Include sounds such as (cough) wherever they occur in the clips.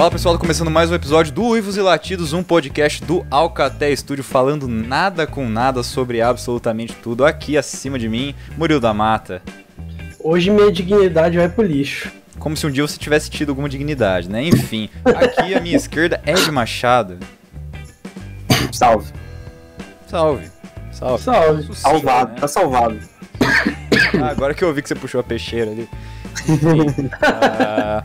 Fala pessoal, começando mais um episódio do Uivos e Latidos, um podcast do Alcaté Estúdio, falando nada com nada sobre absolutamente tudo. Aqui acima de mim, Murilo da Mata. Hoje minha dignidade vai pro lixo. Como se um dia você tivesse tido alguma dignidade, né? Enfim, aqui à minha esquerda, Ed Machado. Salve. Salve. Salve. Salve. Sucinto, Salvado, né? tá salvado. Ah, agora que eu vi que você puxou a peixeira ali. (laughs) Enfim, ah,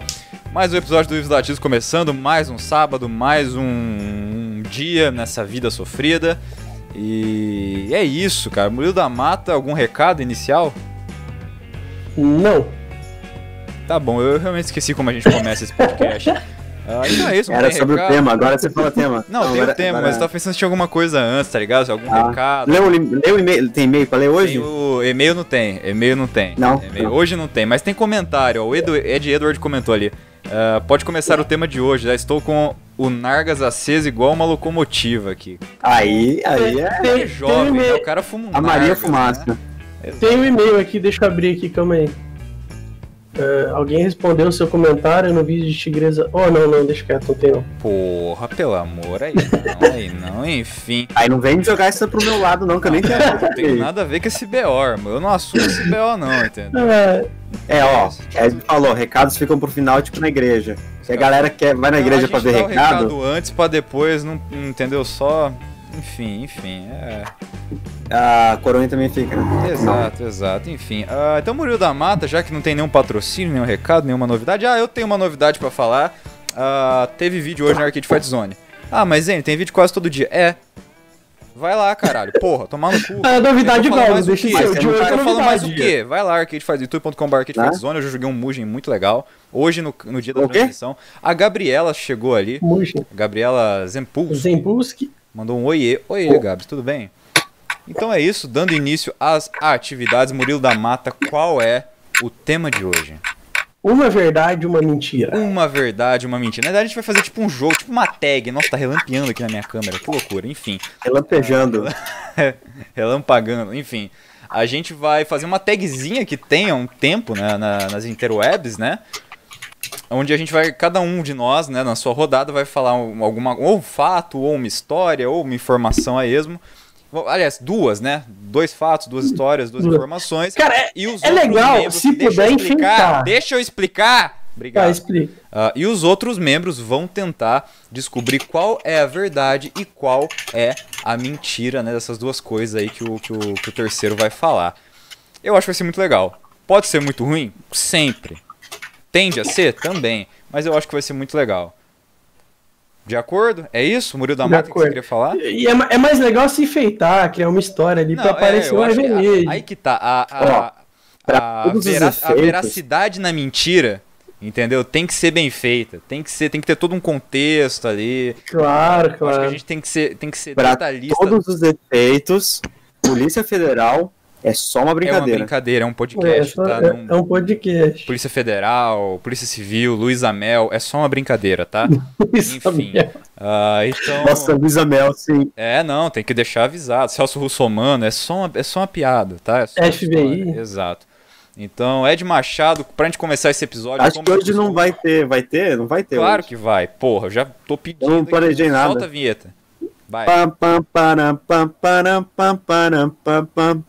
mais um episódio do Livros Latidos começando, mais um sábado, mais um, um dia nessa vida sofrida. E é isso, cara. Murilo da Mata, algum recado inicial? Não. Tá bom, eu realmente esqueci como a gente começa esse podcast. (laughs) Ah, então é isso, não Era sobre recado. o tema, agora você fala tema. Não, tem agora- o tema, agora- mas eu tava pensando se tinha alguma coisa antes, tá ligado? Se Algum Ah. recado. Lê o e-mail, tem e-mail pra ler hoje? Tem o e-mail não tem, e-mail não tem. Não? E-mail- Hoje não tem, mas tem comentário. ó, O Edu, Ed Edward comentou ali. Ah, pode começar o tema de hoje. Já estou com o Nargas aceso igual uma locomotiva aqui. Aí, aí é Ele é Tem, jovem, tem, um né? O cara fuma um a Maria Nargas, Fumaça. Né? tem um e-mail aqui, deixa eu abrir aqui, calma aí. É, alguém respondeu o seu comentário no vídeo de tigresa. Oh, não, não, deixa quieto, não tem não. Porra, pelo amor, aí não, aí não, enfim. Aí não vem jogar isso pro meu lado, não, que eu nem quero. Não tem nada a ver com esse BO, irmão. Eu não assumo esse BO, não, entendeu? É, É, ó, Ed falou, recados ficam pro final, tipo na igreja. Se a galera quer, vai na igreja Não, a pra ver recado, recado antes pra depois, não, entendeu? Só. Enfim, enfim, é. a coroinha também fica, né? Exato, exato. Enfim, ah, então Murilo da Mata, já que não tem nenhum patrocínio, nenhum recado, nenhuma novidade. Ah, eu tenho uma novidade pra falar. Ah, teve vídeo hoje na Arcade Fight Zone. Ah, mas Zene, tem vídeo quase todo dia. É. Vai lá, caralho. Porra, tomar no cu. a (laughs) novidade Eu tô falando igual, mais o deixa eu De não é Eu falo mais o quê? Vai lá, arcade youtube.com.br Arcade Né? Zone, eu já joguei um Mugen muito legal. Hoje, no, no dia da O transmissão, a Gabriela chegou ali. Mushin. Gabriela Zempulso. Zembuski. Mandou um oiê. Oiê, Gabs, tudo bem? Então é isso, dando início às atividades. Murilo da Mata, qual é o tema de hoje? Uma verdade, uma mentira. Uma verdade, uma mentira. Na verdade, a gente vai fazer tipo um jogo, tipo uma tag. Nossa, tá relampeando aqui na minha câmera, que loucura. Enfim, Relampejando. (laughs) relampagando, enfim. A gente vai fazer uma tagzinha que tenha um tempo né, na- nas interwebs, né? Onde a gente vai, cada um de nós, né, na sua rodada, vai falar um- alguma, ou um fato, ou uma história, ou uma informação a esmo. Aliás, duas, né? Dois fatos, duas histórias, duas informações. Cara, é, E os é legal se puder explicar, enfrentar. Deixa eu explicar. Obrigado. Tá, explica. Ah, e os outros membros vão tentar descobrir qual é a verdade e qual é a mentira né, dessas duas coisas aí que o, que, o, que o terceiro vai falar. Eu acho que vai ser muito legal. Pode ser muito ruim? Sempre. Tende a ser? Também. Mas eu acho que vai ser muito legal. De acordo? É isso? Murilo da Mata, que você queria falar? E é, é mais legal se enfeitar, criar uma história ali pra é, aparecer acho vermelha. a- Aí que tá. A, a, a, vera- a veracidade na mentira, entendeu? Tem que ser bem feita. Tem que, ser, tem que ter todo um contexto ali. Claro, Eu acho que a claro. gente tem que ser, tem que ser Pra detalhista. todos os efeitos, Polícia Federal é só uma É uma brincadeira. brincadeira, é um É, podcast, só- tá? é- Não- é um podcast. Polícia Federal, Polícia Civil, Luiz Amel, é só uma brincadeira, tá? (laughs) Enfim. Ah, então. Nossa, Luísa Mel, sim. É, não, tem que deixar avisado. Celso Russomano, é só uma, é só uma piada, tá? É só uma FBI. história, Exato. Então, Ed Machado, pra gente começar esse episódio. Acho como que hoje não vai ter, vai ter? Não vai ter Claro hoje. que vai. Porra, eu já tô pedindo. Eu não aqui. planejei nada. Solta a vinheta. Vai. Pam, pam, param, pam, param, pam, param, pam,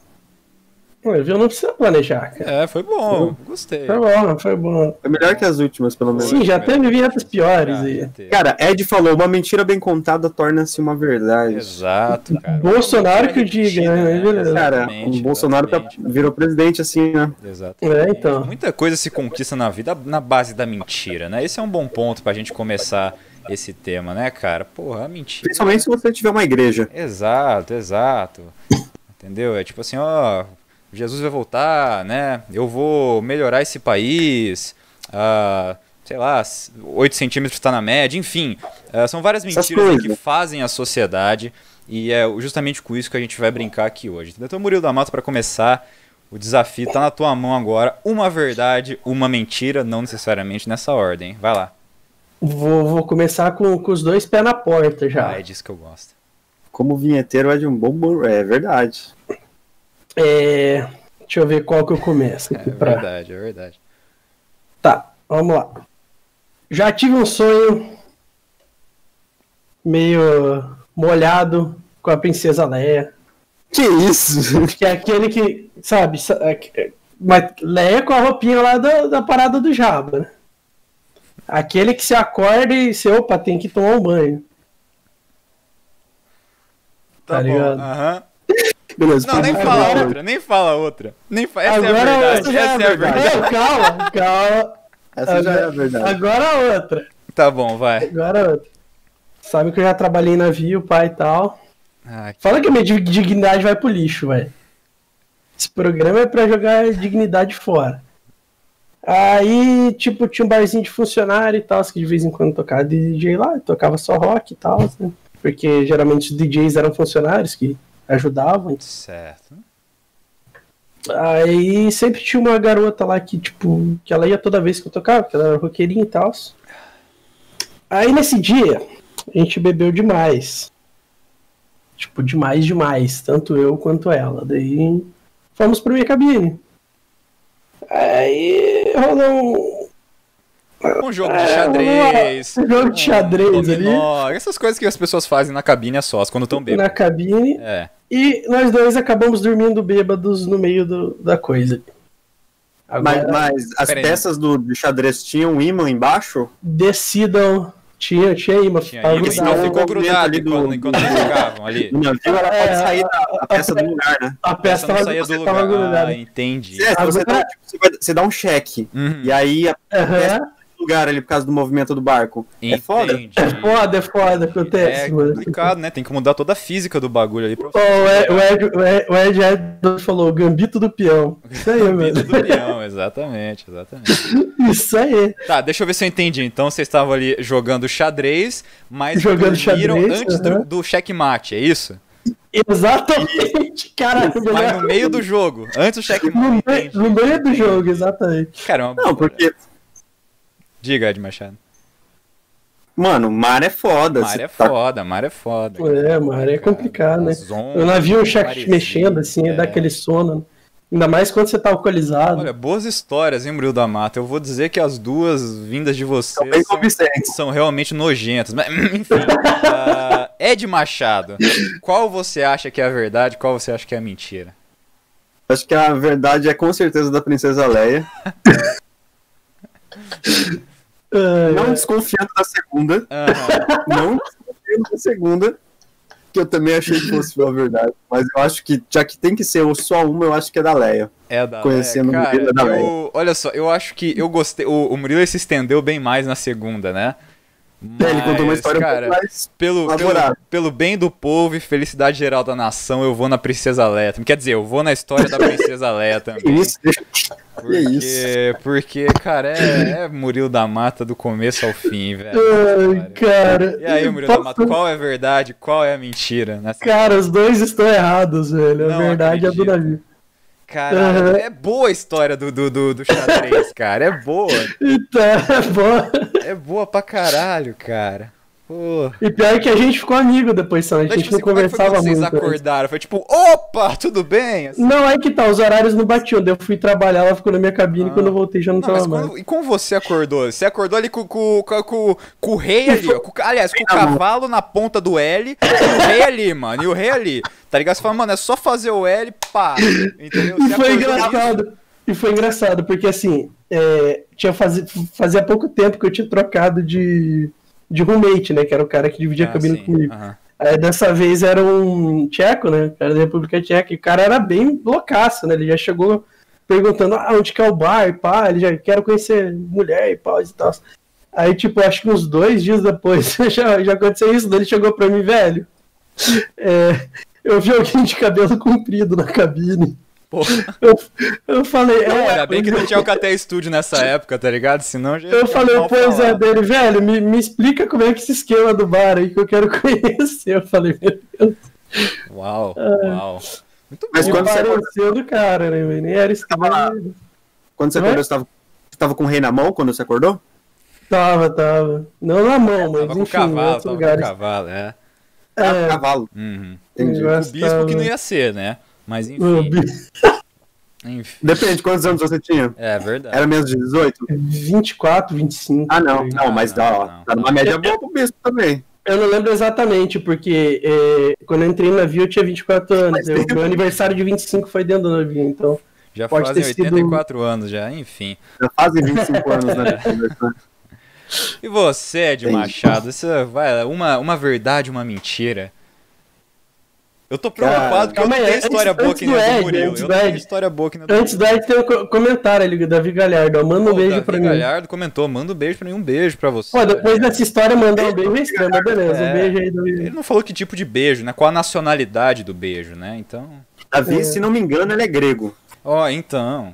viu? Não precisa planejar, cara. É, foi bom. Gostei. Foi bom, foi bom. Foi melhor que as últimas, pelo menos. Sim, já Foi, teve vinhetas piores Já, aí. teve. Cara, Ed falou, uma mentira bem contada torna-se uma verdade. Exato, cara. Bolsonaro que o diga, né? Beleza. Cara, o Bolsonaro tá, virou presidente assim, né? Exatamente. É, então. Muita coisa se conquista na vida na base da mentira, né? Esse é um bom ponto pra gente começar esse tema, né, cara? Porra, a mentira. Principalmente se você tiver uma igreja. Exato, exato. Entendeu? É tipo assim, ó, Jesus vai voltar, né? Eu vou melhorar esse país. ah, sei lá, 8 centímetros está na média, enfim. ah, são várias mentiras que fazem a sociedade. E é justamente com isso que a gente vai brincar aqui hoje. Então, Murilo da Mata, para começar, o desafio tá na tua mão agora. Uma verdade, uma mentira, não necessariamente nessa ordem. Vai lá. Vou, vou começar com, com os dois pés na porta já. Ah, é disso que eu gosto. Como vinheteiro é de um bom. bom- É verdade. É, deixa eu ver qual que eu começo É aqui pra... verdade, é verdade. Tá, vamos lá. Já tive um sonho meio molhado com a princesa Leia. Que isso? Que é aquele que, sabe, sa- é é- mas Leia com a roupinha lá da, da parada do Jabba, né? Aquele que se acorda e você, opa, tem que tomar um banho. Tá ligado? Aham. Beleza. Não, nem fala favor. outra, nem fala outra. Nem fa... Essa é a Agora verdade. essa já Essa é a verdade. Não, calma, calma. Essa já é a verdade. Agora a outra. Tá bom, vai. Agora a outra. Sabe que eu já trabalhei em navio, pai e tal. Ah, Fala que a minha dig- dignidade vai pro lixo, velho. Esse programa é pra jogar a dignidade fora. Aí, tipo, tinha um barzinho de funcionário e tal, que de vez em quando tocava DJ lá, tocava só rock e tal, né? Porque geralmente os DJs eram funcionários que ajudavam. certo. Aí sempre tinha uma garota lá que, tipo, que ela ia toda vez que eu tocava, porque ela era roqueirinha e tal. Aí nesse dia, a gente bebeu demais. Tipo, demais, demais. Tanto eu quanto ela. Daí fomos pra minha cabine. Aí rolou um, Um jogo de É, xadrez. um jogo de xadrez um ali. Essas coisas que as pessoas fazem na cabine é sós, quando estão na bêbados. cabine. É. E nós dois acabamos dormindo bêbados no meio do- da coisa. Mas, Agora, mas as Pera aí. peças do, de xadrez tinham um imã embaixo? decidam. Tinha, tinha imã. Tinha grudado. grudado. ficou grudado ali do- enquanto, enquanto eles (laughs) jogavam ali. Navio, ela É, pode sair da a peça do lugar, né? A Essa peça não saía do lugar. Ah, entendi. É, você, dá, tipo, você, vai- você dá um cheque. Uhum. E aí a peça Aham. Lugar ali por causa do movimento do barco. É foda? Entendi. É foda, é foda, acontece, É mano. complicado, né? Tem que mudar toda a física do bagulho ali pra Ó, o Ed, o Ed, o falou, gambito do peão. Isso aí, mano. do peão, exatamente, exatamente. (laughs) Isso aí. Tá, deixa eu ver se eu entendi. Então vocês estavam ali jogando xadrez, mas Jogando dormiram xadrez, antes do, do checkmate, é isso? Exatamente, (laughs) caralho. Mas no meio do jogo, antes do no, checkmate. meio, entendi. no meio do jogo, exatamente. Caramba. Não, porque, Diga, Ed Machado. mano, mar é foda. Mar é tá- foda, mar é foda. É, mano, é complicado, né? Ondas, navio o cheque maresia, mexendo, assim, é. dá aquele sono. Ainda mais quando você tá alcoolizado. Olha, boas histórias, hein, Murilo da Mata? Eu vou dizer que as duas vindas de vocês são, são realmente nojentas. Mas, (laughs) enfim, ah, Ed Machado, qual você acha que é a verdade qual você acha que é a mentira? Acho que a verdade é com certeza da Princesa Leia. (laughs) Não desconfiando da segunda. Não desconfiando da segunda. Que eu também achei que fosse a verdade. Mas eu acho que, já que tem que ser só uma, eu acho que é da Leia. É da Conhecendo Leia. o Murilo, é da Cara, eu, olha só, eu acho que eu gostei. O, o Murilo se estendeu bem mais na segunda, né? É, ele contou uma Mas, história cara, um mais. pelo, pelo, pelo bem do povo e felicidade geral da nação, eu vou na Princesa Leia. Quer dizer, eu vou na história da Princesa Leia (laughs) também. isso, Porque, isso? porque cara, é, é Murilo da Mata do começo ao fim, velho. Ai, cara. E aí, Murilo da Mata, Posso- qual é a verdade, qual é a mentira? nessa- Cara, os dois estão errados, velho. A Não verdade é do acredito. navio. Caralho, Aham. é boa a história do, do, do, do xadrez, cara. É boa. (laughs) Então, é bom. É boa pra caralho, cara. Pô. E pior que a gente ficou amigo depois, só. A Mas, gente tipo não assim, como é conversava vocês muito. né? acordaram? Foi tipo, opa, tudo bem? Assim, Não, é que tá, os horários não batiam. Daí eu fui trabalhar, ela ficou na minha cabine Ah. quando eu voltei já não, Não, tava mais. quando, e como você acordou? Você acordou ali com, com, com, com, o rei ali, ó. com- aliás, com o cavalo na ponta do L e o rei ali, mano. E o rei ali. Tá ligado? Você fala, mano, é só fazer o L, pá. (laughs) Entendeu? E Você foi engraçado. E foi engraçado, porque assim, é, tinha faz... fazia pouco tempo que eu tinha trocado de, de roommate, né? Que era o cara que dividia Ah, a cabine sim, comigo. aham. Aí dessa vez era um tcheco, né? Cara da República Tcheca. E o cara era bem loucaço, né? Ele já chegou perguntando ah, onde que é o bar e pá, ele já quer conhecer mulher e pá e tal. Aí, tipo, acho que uns dois dias depois (laughs) já, já aconteceu isso, ele chegou pra mim, velho. é, eu vi alguém de cabelo comprido na cabine. Eu, eu falei, não, é, ainda bem que não tinha o KT Studio nessa (laughs) época, tá ligado? Senão já. Eu falei, pois é, dele, velho, me, me explica como é que esse esquema do bar aí que eu quero (laughs) conhecer. Eu falei, meu Deus. Uau, É. uau. Muito Mas bom. quando você acordou, do cara, né? Nem era estranho. quando você acordou, você tava, você tava com o rei na mão quando você acordou? Tava, tava. Não na mão, mas Tava com o enfim, em cavalo, tava com o lugares. cavalo, é. Ah, É, cavalo. Uhum. Entendi. O bispo que não ia ser, né? Mas enfim. (laughs) enfim. Depende, quantos anos você tinha? É verdade. Era menos de 18? 24, 25. Ah, não. Não, mas não, dá, ó, não, tá numa média boa pro bispo também. Eu não lembro exatamente, porque é, quando eu entrei no navio eu tinha 24 anos. Eu, meu aniversário de 25 foi dentro do navio, então. Já Pode fazem ter sido- 84 anos já, enfim. Já fazem 25 anos, né? (laughs) E você, Ed. Machado, você vai, uma, uma verdade, uma mentira. Eu tô preocupado Cara, porque eu tenho antes- história boa que do nem do Murilo. antes Eu tenho Ed. história boa que nem a do Antes do Ed tem um co- comentário ali do Davi Galhardo. ó, Manda um Pô, beijo Davi pra mim. Galhardo comentou, manda um beijo pra mim, um beijo pra você. Pô, depois dessa história mandar um beijo extra, mas beleza. É. Um beijo aí, Ele Davi. não falou que tipo de beijo, né? Qual a nacionalidade do beijo, né? Então. Davi, É. se não me engano, ele é grego. Ó, então.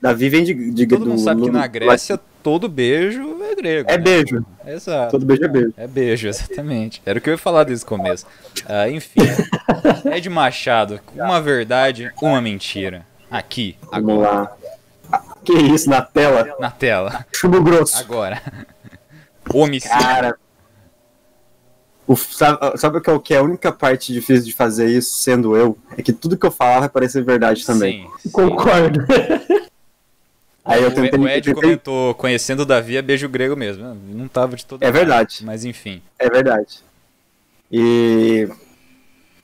Davi vem de, de Todo mundo do- sabe que na Grécia todo beijo é grego. É né? beijo. Exato. Todo beijo é beijo. É beijo, exatamente. Era o que eu ia falar desde o começo. Ah, enfim. (laughs) Ed Machado, uma verdade, uma mentira. Aqui, Vamos agora, lá. Que isso, na tela? na tela. Chumbo grosso. Agora. Homicídio. Cara. O- sabe, sabe o que é o que é a única parte difícil de fazer isso, sendo eu? É que tudo que eu falar vai parecer verdade também. Sim, sim. Concordo. Aí eu tentei. o Ed comentou, conhecendo o Davi é beijo grego mesmo. Não tava de todo É verdade. Mas enfim. É verdade. E.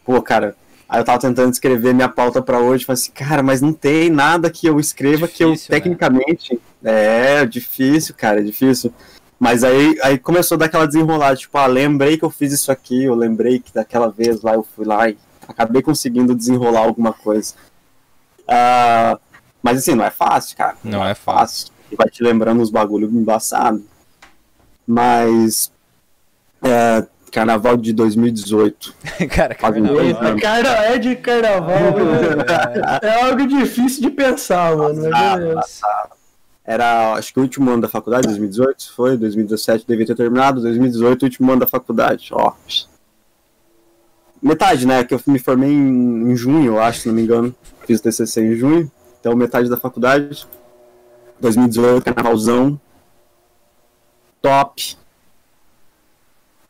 Pô, cara. Aí eu tava tentando escrever minha pauta pra hoje. Falei assim, cara, mas não tem nada que eu escreva que eu Difícil, né? tecnicamente. É, difícil, cara, é difícil. Mas aí, aí começou a dar aquela desenrolada, tipo, ah, lembrei que eu fiz isso aqui, eu lembrei que daquela vez lá eu fui lá e acabei conseguindo desenrolar alguma coisa. Ah, mas assim, não é fácil, cara. Não é fácil. E vai te lembrando uns bagulho embaçado. Mas. É, carnaval de 2018. (laughs) Cara, carnaval. Eita, carna... é de carnaval. (laughs) né? É algo difícil de pensar, mano. Beleza. Era, acho que o último ano da faculdade, 2018, foi, 2017 devia ter terminado, 2018, último ano da faculdade, ó. Metade, né, que eu me formei em, em junho, eu acho, se não me engano, fiz o TCC em junho, então metade da faculdade, 2018, carnavalzão, top,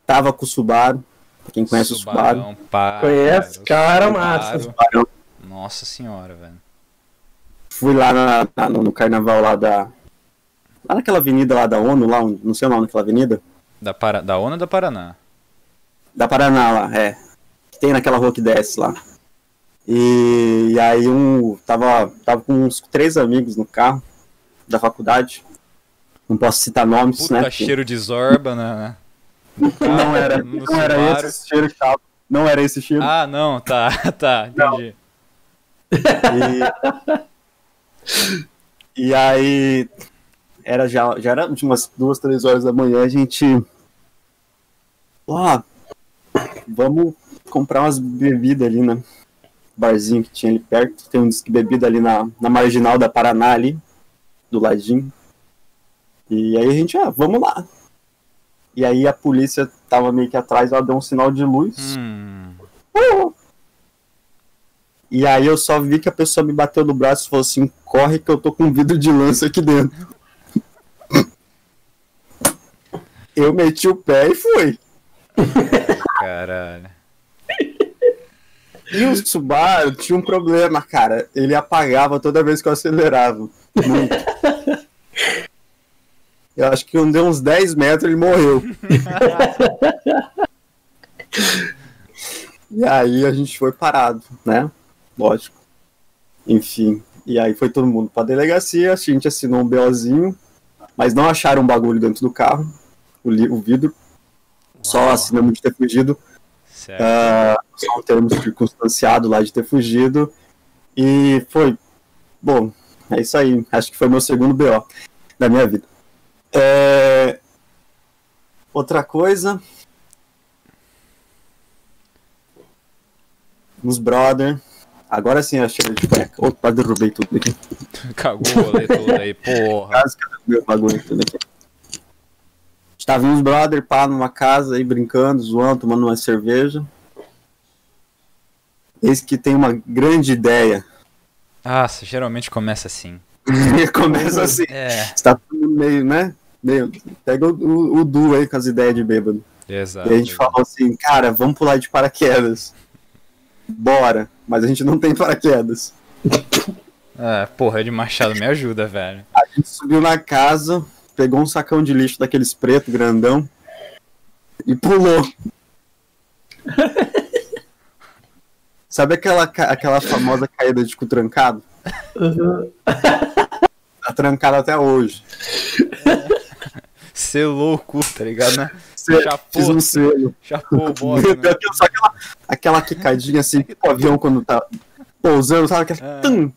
tava com o Subaru, pra quem conhece o Subaru, Subarão, pá, Conhece? Cara massa. Subarão. Nossa senhora, velho. fui lá na- na- no, no carnaval lá da, lá naquela avenida lá da ONU, lá, não sei o nome daquela avenida, Da, Para... da ONU ou da Paraná? Da Paraná lá, é. Que tem naquela rua que desce lá. E, e aí um. Tava, tava com uns três amigos no carro da faculdade. Não posso citar nomes, Puta né? porque cheiro de zorba, né? Não era, não era esse cheiro que tava. Não era esse cheiro. Ah, não, tá, (laughs) tá, entendi. E, e aí. Era já, já era de umas duas, três horas da manhã, a gente. Ó, vamos comprar umas bebidas ali, né? Barzinho que tinha ali perto. Tem um disque bebida ali na, na marginal da Paraná ali, do ladinho. E aí a gente, ah, vamos lá. E aí a polícia tava meio que atrás, ela deu um sinal de luz. Hum, E aí eu só vi que a pessoa me bateu no braço e falou assim, corre que eu tô com um vidro de lança aqui dentro. Eu meti o pé e fui. caralho. E o Subaru tinha um problema, cara. Ele apagava toda vez que eu acelerava. Muito. Eu acho que quando deu uns 10 metros ele morreu. e aí a gente foi parado, né? Lógico. Enfim. E aí foi todo mundo pra delegacia, a gente assinou um BOzinho, mas não acharam um bagulho dentro do carro, o, o vidro. Só Uau. assinamos de ter fugido. Certo. Ah, só um termo circunstanciado lá de ter fugido. E foi. Bom, é isso aí. Acho que foi meu segundo BO da minha vida. É, Outra coisa. Nos brother. Agora sim a cheiro de cueca. Opa, derrubei tudo aqui. (laughs) Cagou o rolê todo aí, porra. Quase que eu derrubei o bagulho tudo aqui. Estava uns brother, pá, numa casa aí brincando, zoando, tomando uma cerveja. Eis que tem uma grande ideia. Nossa, geralmente começa assim. (laughs) Começa assim. É, Está tudo meio, né? Meio, pega o, o, o Du aí com as ideias de bêbado. exato. E a gente falou assim, cara, vamos pular de paraquedas. Bora. Mas a gente não tem paraquedas. Ah, porra, de Machado me ajuda, velho. A gente subiu na casa, pegou um sacão de lixo daqueles preto grandão e pulou. (laughs) Sabe aquela, aquela famosa caída de cu trancado? Uhum. Tá trancado até hoje. Selou o cu, tá ligado, né? Cê- Chapou. Fiz um selo. Chapou (laughs) o né? Só aquela, aquela quicadinha assim, tipo o avião quando tá pousando, sabe? Aquela Ah. tum,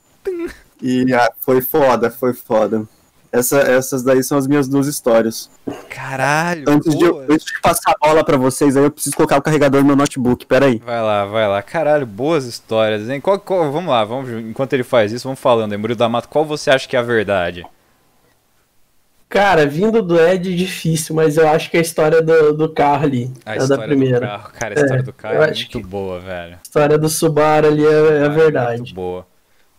E ah, foi foda, foi foda. Essa, essas daí são as minhas duas histórias. Caralho, Antes de, eu- boa. antes de passar a bola pra vocês, aí eu preciso colocar o carregador no meu notebook, peraí. Vai lá, vai lá. Caralho, boas histórias, hein? Qual, qual- vamos lá, vamos, enquanto ele faz isso, vamos falando. aí. Murilo da Mata, qual você acha que é a verdade? Cara, vindo do Ed, difícil, mas eu acho que a história do, do carro ali A é da primeira. do carro. Cara, a história É, do carro eu é acho muito que- boa, velho. A história do Subaru ali é, é a verdade. Muito boa.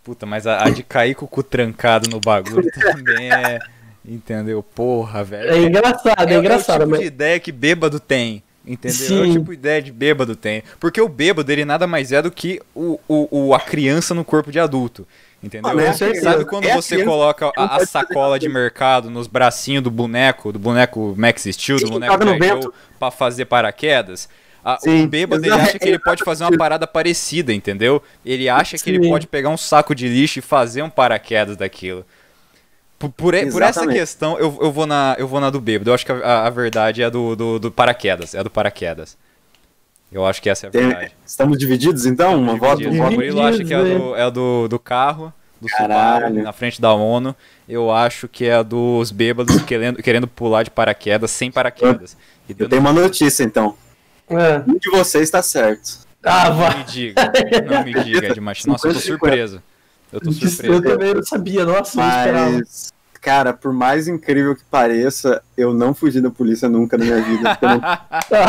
Puta, mas a, a de cair com o cu trancado no bagulho também é. Entendeu? Porra, velho. É engraçado, é, É, engraçado, é o tipo mas de ideia que bêbado tem. Entendeu? É Sim. o tipo de ideia de bêbado tem. Porque o bêbado, ele nada mais é do que o, o, o- a criança no corpo de adulto. Entendeu? Ah? Sabe quando É você criança coloca a, a sacola de mercado nos bracinhos do boneco, do boneco Max Steel, do boneco. Joe, pra fazer paraquedas? A- Sim, o bêbado, ele acha que ele pode fazer uma parada parecida, entendeu? Ele acha que ele pode pegar um saco de lixo e fazer um paraquedas daquilo. Por, por, por essa questão, eu, eu, vou na, eu vou na do bêbado. Eu acho que a, a verdade é a do, do, do paraquedas. É do paraquedas. Eu acho que essa é a Tem- verdade. estamos divididos então? Uma voto, Dividido. um O voto. Murilo acha que é a Divididos, do, é a do, do carro, do Caralho. Subaru, na frente da ONU. Eu acho que é a dos bêbados querendo, querendo pular de paraquedas sem paraquedas. Eu dando- tenho uma notícia então. É. Um de vocês está certo. Ah, Não vai. me diga, não me diga, Edmar. Nossa, eu tô 50. surpreso. Eu tô Eu surpreso. também não sabia, nossa, eu não. Mas, cara, por mais incrível que pareça, eu não fugi da polícia nunca na minha vida. eu não-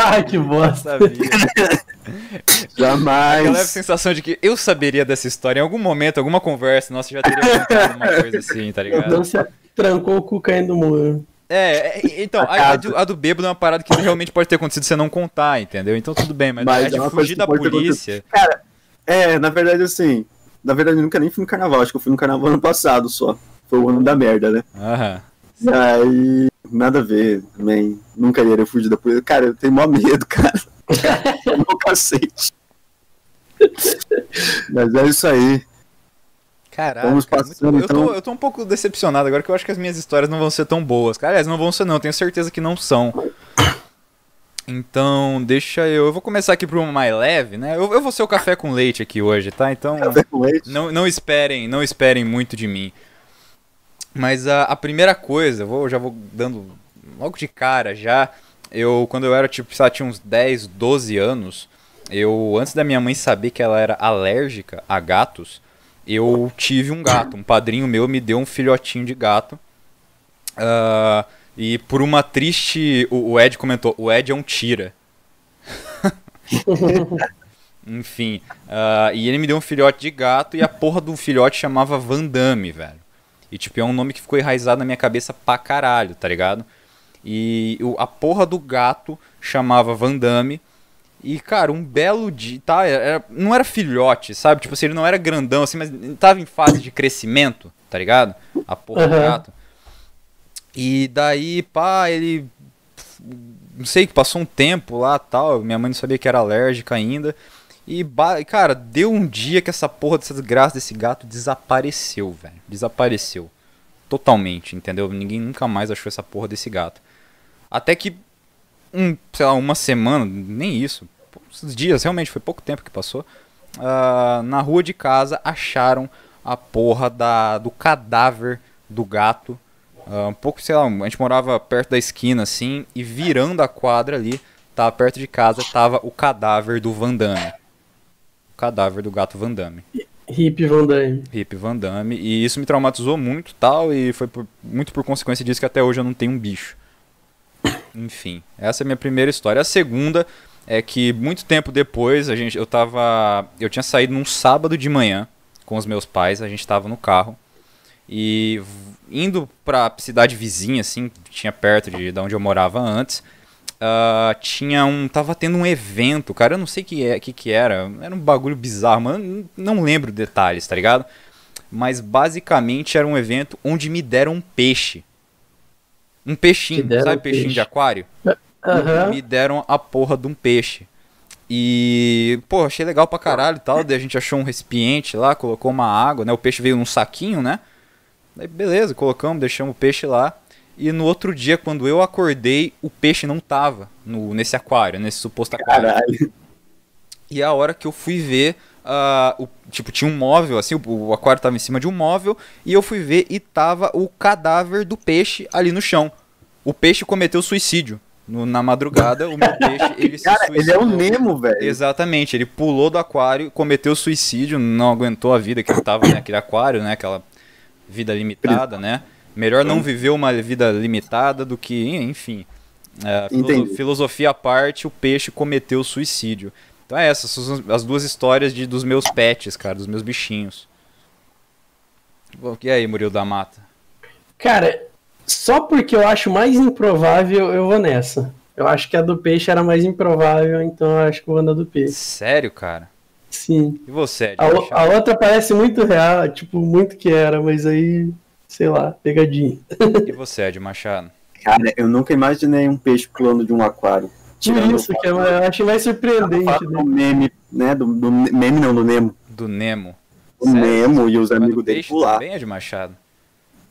Ai, (laughs) que bosta. (laughs) Jamais. Aquela sensação de que eu saberia dessa história em algum momento, alguma conversa, nossa, já teria contado uma coisa assim, tá ligado? Então você trancou o cu caindo do muro. É, é, então, a, a do, a do bêbado é uma parada que realmente pode ter acontecido você não contar, entendeu? Então tudo bem, mas, Mas a de é coisa fugir da polícia. Cara, é, na verdade, assim. Na verdade, eu nunca nem fui no carnaval. Acho que eu fui no carnaval ano passado só. Foi o ano da merda, né? Aham. Aí, nada a ver também. Nunca iria fugir da polícia. Cara, eu tenho mó medo, (laughs) cara. Meu cacete. Mas é isso aí. Caraca, Vamos muito passando, bom. eu, tô, então. eu tô um pouco decepcionado agora que eu acho que as minhas histórias não vão ser tão boas. Cara, aliás, não vão ser não, tenho certeza que não são. Então, deixa eu. Eu vou começar aqui por uma mais leve, né? Eu, eu vou ser o café com leite aqui hoje, tá? Então. Café com leite. Não, não esperem, não esperem muito de mim. Mas a, a primeira coisa, eu vou, já vou dando logo de cara já. Eu, quando eu era, tipo, sei lá, tinha uns 10, 12 anos, eu, antes da minha mãe saber que ela era alérgica a gatos, eu tive um gato. Um padrinho meu me deu um filhotinho de gato. Ah, e por uma triste. O, o Ed comentou: o Ed é um tira. (laughs) Enfim. ah, e ele me deu um filhote de gato e a porra do filhote chamava Van Damme, velho. E tipo, é um nome que ficou enraizado na minha cabeça pra caralho, tá ligado? E o- a porra do gato chamava Van Damme. E, cara, um belo dia. Tá, era- não era filhote, sabe? Tipo assim, ele não era grandão assim, mas ele tava em fase de crescimento, tá ligado? A porra do Aham. gato. E daí, pá, ele. Não sei, passou um tempo lá tal. Minha mãe não sabia que era alérgica ainda. E, cara, deu um dia que essa porra dessa desgraça desse gato desapareceu, velho. Desapareceu. Totalmente, entendeu? Ninguém nunca mais achou essa porra desse gato. Até que, um, sei lá, uma semana, nem isso. Poucos dias, realmente, foi pouco tempo que passou. ah, na rua de casa acharam a porra da, do cadáver do gato. Ah, um pouco, sei lá, a gente morava perto da esquina assim, e virando a quadra ali, tava perto de casa, tava o cadáver do Van Damme. O cadáver do gato Van Damme. Hip Van Damme. Hip Van Damme. E isso me traumatizou muito tal, e foi por- muito por consequência disso que até hoje eu não tenho um bicho. Enfim, essa é a minha primeira história. A segunda é que muito tempo depois, a gente, eu tava. Eu tinha saído num sábado de manhã com os meus pais, a gente tava no carro. E indo pra cidade vizinha, assim, que tinha perto de, de onde eu morava antes, ah, tinha um. Tava tendo um evento, cara, eu não sei o que, é, que, que era. Era um bagulho bizarro, mano. não lembro detalhes, tá ligado? Mas basicamente era um evento onde me deram um peixe. Um peixinho, sabe peixinho peixe. de aquário? Aham. Me deram a porra de um peixe. E, pô, achei legal pra caralho e tal. Daí a gente achou um recipiente lá, colocou uma água, né? O peixe veio num saquinho, né? Daí beleza, colocamos, deixamos o peixe lá. E no outro dia, quando eu acordei, o peixe não tava no, nesse aquário, nesse suposto aquário. Caralho. E a hora que eu fui ver, ah, o, tipo, tinha um móvel, assim, o, o aquário tava em cima de um móvel, e eu fui ver e tava o cadáver do peixe ali no chão. O peixe cometeu suicídio. No- na madrugada, o meu peixe, ele Cara, ele é suicidou. um Nemo, velho. Exatamente, ele pulou do aquário, cometeu suicídio, não aguentou a vida que ele tava naquele aquário, né? Aquela vida limitada, né? Melhor não viver uma vida limitada do que, enfim. É, filosofia à parte, o peixe cometeu suicídio. Então é essas são as duas histórias de, dos meus pets, cara, dos meus bichinhos. Bom, E aí, Murilo da Mata? Cara, só porque eu acho mais improvável, eu vou nessa. Eu acho que a do peixe era mais improvável, então eu acho que eu vou na do peixe. Sério, cara? Sim. E você, A, a outra parece muito real, tipo, muito que era, mas aí, sei lá, pegadinha. E você, Ed Machado? Cara, eu nunca imaginei um peixe pulando de um aquário. Por isso, que é eu eu achei mais surpreendente. fato Né? do meme, né? Do, do meme não, do Nemo. Do Nemo. O Sério? Nemo e os amigos dele peixe pular. também, Ed Machado?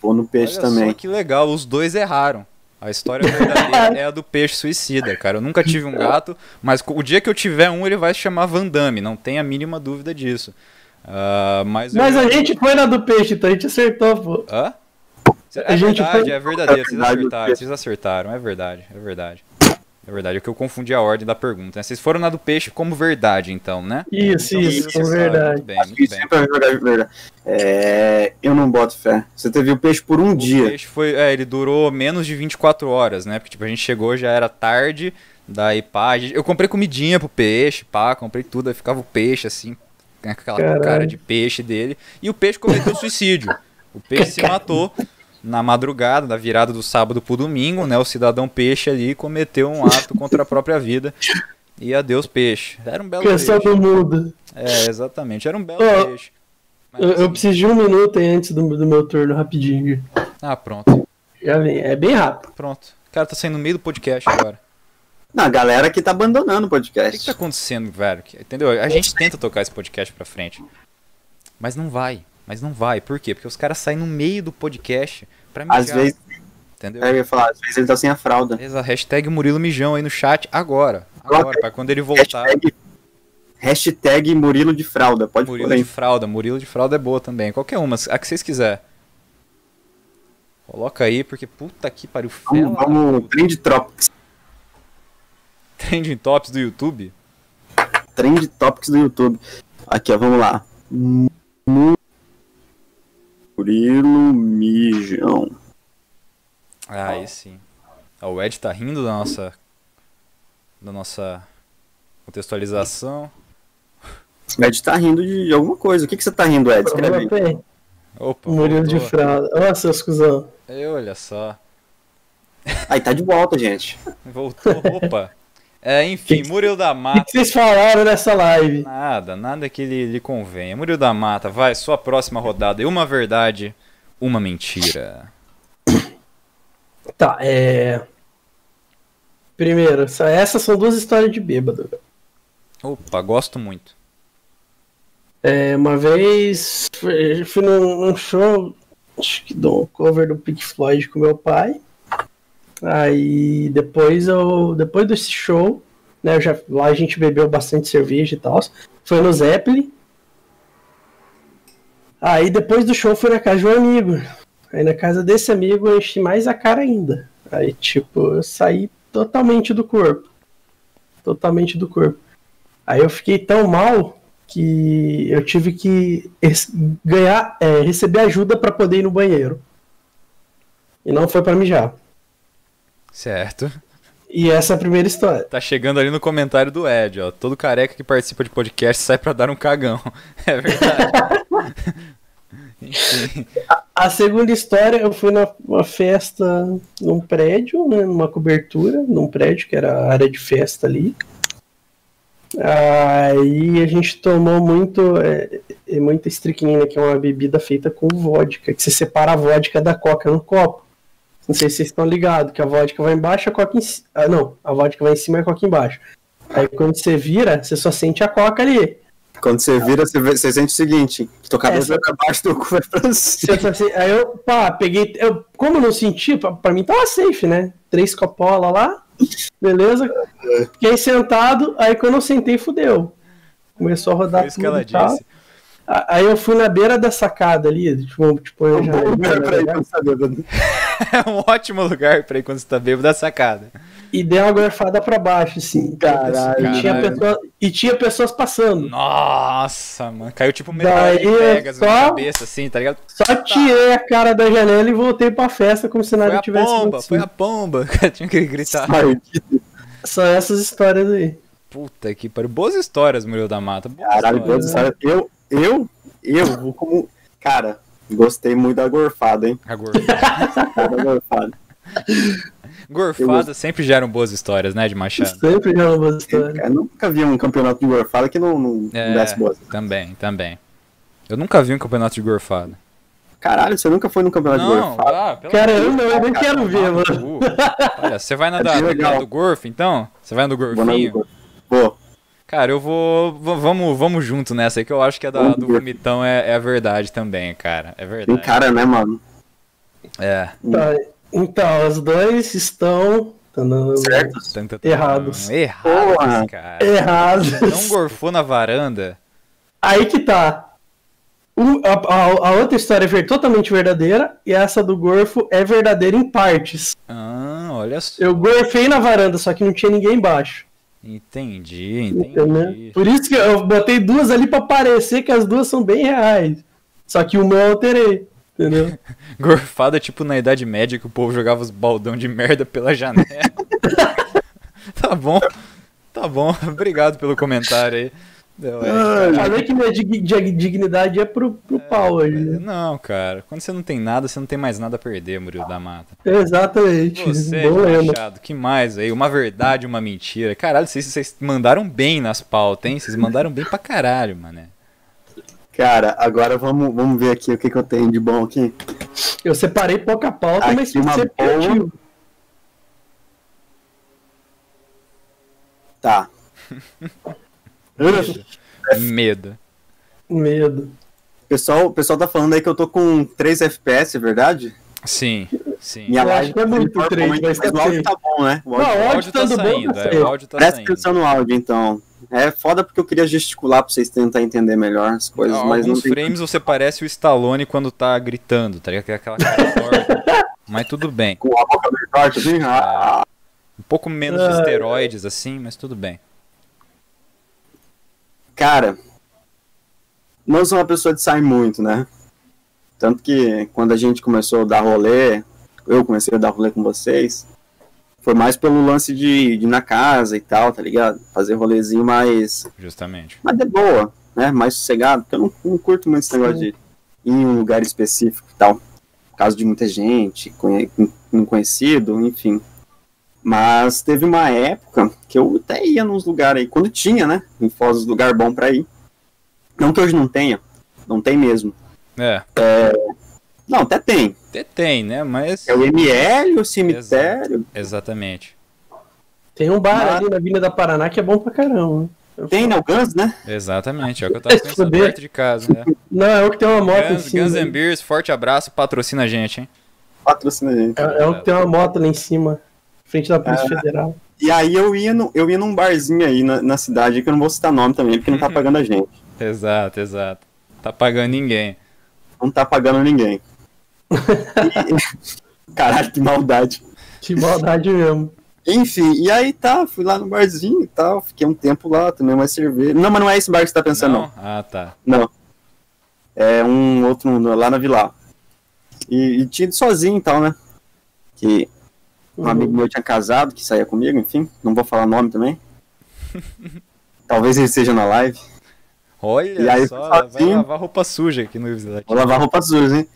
Pô no peixe Olha também. só que legal, os dois erraram. A história verdadeira (laughs) é a do peixe suicida, cara. Eu nunca tive um gato, mas o dia que eu tiver um, ele vai se chamar Van Damme, não tem a mínima dúvida disso. Ah, mas eu- Mas a gente foi na do peixe, então a gente acertou, pô. Hã? É A gente verdade, foi- é verdadeiro, vocês É verdade, acertaram, vocês acertaram, é verdade, é verdade. É verdade, é que eu confundi a ordem da pergunta. né? Vocês foram na do peixe como verdade, então, né? Isso, Então, isso, é acertaram. verdade. Muito bem, muito isso bem. sempre é verdade, verdade. É, eu não boto fé. Você teve o peixe por um O dia. peixe foi, é, ele durou menos de 24 horas, né? Porque tipo, a gente chegou já era tarde, daí pá, a gente- eu comprei comidinha pro peixe, pá, comprei tudo, aí ficava o peixe assim, com aquela Caralho. cara de peixe dele, e o peixe cometeu suicídio. O peixe se matou na madrugada, na virada do sábado pro domingo, né? O cidadão peixe ali cometeu um ato contra a própria vida. E adeus peixe. Era um belo Canção peixe. do mundo. É, exatamente, era um belo Ô, peixe. Mas, Eu, eu assim, preciso de um minuto aí antes do, do meu turno, rapidinho. Ah, pronto, Já vem, é bem rápido. pronto. O cara tá saindo no meio do podcast agora. Não, a galera que tá abandonando o O que, que podcast. tá acontecendo, velho? Entendeu? A gente tenta tocar esse podcast pra frente. Mas não vai. Mas não vai. Por quê? Porque os caras saem no meio do podcast pra mijar. Às vezes, Entendeu? eu ia falar, às vezes ele tá sem a fralda. Beleza, hashtag Murilo Mijão aí no chat agora. Agora, pra quando ele voltar. Hashtag, hashtag Murilo de fralda. Pode Murilo de fralda. Murilo de fralda é boa também. Qualquer uma, a que vocês quiser. Coloca aí, porque puta que pariu. Vamos, Fela. vamos Trend Topics. Trending Tops do YouTube. Trend Topics do YouTube. Aqui, ó, vamos lá. Murilo Mijão. Ah, aí sim. Ó, o Ed tá rindo da nossa. Da nossa contextualização. O Ed tá rindo de, de alguma coisa. O que, que você tá rindo, Ed? Escreve aí. Bem, Opa, Murilo de voltou. fralda. Ó, seus cuzão. Ei, olha só. Aí, tá de volta, gente. Voltou, opa. É, enfim, Murilo da O que, Mata. que vocês falaram nessa live? Nada, nada que lhe, lhe convenha. Murilo da Mata, vai, sua próxima rodada. E uma verdade, uma mentira. (coughs) Tá, é. Primeiro, essa- essas são duas histórias de bêbado. Opa, gosto muito. É, uma vez fui, num, num show, acho que do cover do Pink Floyd com meu pai. Aí depois eu. Depois desse show, né? já, lá a gente bebeu bastante cerveja e tal. Foi no Zeppelin. Aí depois do show fui na casa de um amigo. Aí na casa desse amigo eu enchi mais a cara ainda. Aí, tipo, eu saí totalmente do corpo. Totalmente do corpo. Aí eu fiquei tão mal que eu tive que ganhar, é, receber ajuda para poder ir no banheiro. E não foi para mijar. Certo. E essa é a primeira história. Tá chegando ali no comentário do Ed, ó. Todo careca que participa de podcast sai pra dar um cagão. (laughs) É verdade. (laughs) Enfim. A segunda história, eu fui numa festa num prédio, né, numa cobertura, num prédio que era a área de festa ali. Aí a gente tomou muito, é, é, muita estricnina, que é uma bebida feita com vodka, que você separa a vodka da coca no copo. Não sei se vocês estão ligados, que a vodka vai embaixo, a coca em cima. Ah, não, a vodka vai em cima e a coca embaixo. Aí quando você vira, você só sente a coca ali. Quando você vira, você, vê- você sente o seguinte: que teu cabelo Essa- vai pra baixo, teu cu vai pra cima. Se- Aí eu, pá, peguei. Eu, como eu não senti, pra, pra mim tava safe, né? Três copola lá, beleza. Fiquei sentado, aí quando eu sentei, fudeu. Começou a rodar Foi isso que ela tudo e tal. disse. A- Aí eu fui na beira da sacada ali, tipo, tipo eu já. Bom lugar pra ir quando você tá bêbado. (laughs) É um ótimo lugar pra ir quando você tá bêbado da sacada. E dei uma gorfada pra baixo, assim. Caralho. E tinha, pessoa- e tinha pessoas passando. Nossa, mano. Caiu tipo medalha de Pegasus na só- cabeça, assim, tá ligado? Só tirei a cara da janela e voltei pra festa como se Foi nada a tivesse pomba, foi acontecido. a pomba. (laughs) Cara, tinha que gritar. (laughs) São essas histórias aí. Puta que pariu. Boas histórias, Murilo da Mata. Boas Caralho, histórias. Deus, sabe? eu, eu, eu vou como. Cara, gostei muito da gorfada, hein? A gorfada. Da gorfada. Gorfada sempre geram boas histórias, né, de Machado? Sempre já uma boa história. Eu nunca vi um campeonato de gorfada que não, não, É. desse boas. Também, também. Eu nunca vi um campeonato de gorfada. Caralho, você nunca foi num campeonato de Não, gorfada? ah, pelo Cara, eu de não, eu nem quero ver, mano. Olha, você vai na É da, legal. do Gorf, então? Você vai no na Gorfinho? Cara, eu vou. Vamos, vamos junto nessa aí, que eu acho que a da, do vomitão é, é a verdade também, cara. É Tem verdade. cara, né, mano? É. Tá, então, os dois estão. Tanana- Certo? Errados. Errados, Porra. cara. Errados. Não gorfou na varanda? Aí que tá. Um- a, a- a outra história é totalmente verdadeira e essa do gorfo é verdadeira em partes. Ah, olha só. Eu gorfei na varanda, só que não tinha ninguém embaixo. Entendi, Entendeu? entendi. Por isso que eu botei duas ali pra parecer que as duas são bem reais. Só que uma eu alterei. Entendeu? (laughs) Gorfada tipo na Idade Média que o povo jogava os baldão de merda pela janela. (laughs) tá bom. Tá bom. (laughs) Obrigado pelo comentário aí. Não, é. Falei que minha dig- dig- dignidade é pro, pro pau hoje. né? Não, cara. Quando você não tem nada, você não tem mais nada a perder, Murilo da Mata. Exatamente. Você, lema. Machado, que mais aí? Uma verdade, uma mentira. Caralho, vocês, vocês mandaram bem nas pautas, hein? Vocês mandaram bem pra caralho, mané. Cara, agora vamos, vamos ver aqui o que, que eu tenho de bom aqui. Eu separei pouca pauta, Aqui mas uma ser boa. Tá. (laughs) Medo. Medo. pessoal, o pessoal tá falando aí que eu tô com 3 FPS, é verdade? Sim, sim. Minha Eu acho que é muito tá três, muito, mas mas tá o áudio feio. tá bom, né? O Não, áudio- O áudio áudio tá tando bom, saindo, tá é, o áudio tá Presta saindo. atenção no áudio, então. É foda porque eu queria gesticular pra vocês tentarem entender melhor as coisas, mas não Alguns tem... frames você parece o Stallone quando tá gritando, tá ligado? Aquela cara (laughs) torta. Mas tudo bem. Com a boca meio torta, assim? Ah, Um pouco menos de Ai. esteroides, assim, mas tudo bem. Cara, não sou uma pessoa de sair muito, né? Tanto que quando a gente começou a dar rolê, eu comecei a dar rolê com vocês, foi mais pelo lance de, de ir na casa e tal, tá ligado? Fazer rolezinho mais, Justamente. mais de boa, né? Mais sossegado, porque eu não, não curto muito esse negócio de ir em um lugar específico e tal. Por causa de muita gente, conhe- não conhecido, enfim. Mas teve uma época que eu até ia nos lugares aí, quando tinha, né? Em Foz, lugar bom pra ir. Não que hoje não tenha, não tem mesmo. É, Não, até tem. até tem, né? Mas. É o ML, o cemitério. Exatamente. Tem um bar Mas- ali na Avenida Paraná que é bom pra caramba. Eu Tem, né? O Guns, né? Exatamente. É o que eu (laughs) tava pensando perto de casa, né? Não, é o que tem uma moto em Guns, cima. Guns and Beers, forte abraço, patrocina a gente, hein? Patrocina a gente. É, é o que tem uma moto lá em cima, frente da Polícia Federal. E aí eu ia, no, eu ia num barzinho aí na, na cidade, que eu não vou citar nome também, porque não tá (laughs) pagando a gente. Exato, exato. Tá pagando ninguém. Não tá pagando ninguém. (laughs) E- Caralho, que maldade. Que maldade mesmo. Enfim, e aí tá, fui lá no barzinho e tal, fiquei um tempo lá, tomei uma cerveja. Não, mas não é esse bar que você tá pensando, não. Não? Ah, tá. Não. É um outro lá na Vila. E, e tinha ido sozinho e tal, né? Que um Uhum. amigo meu tinha casado, que saía comigo, enfim. Não vou falar nome também. (laughs) Talvez ele seja na live. Olha E aí, só, vai sozinho. lavar roupa suja aqui no Vila Vou lavar roupa suja, hein?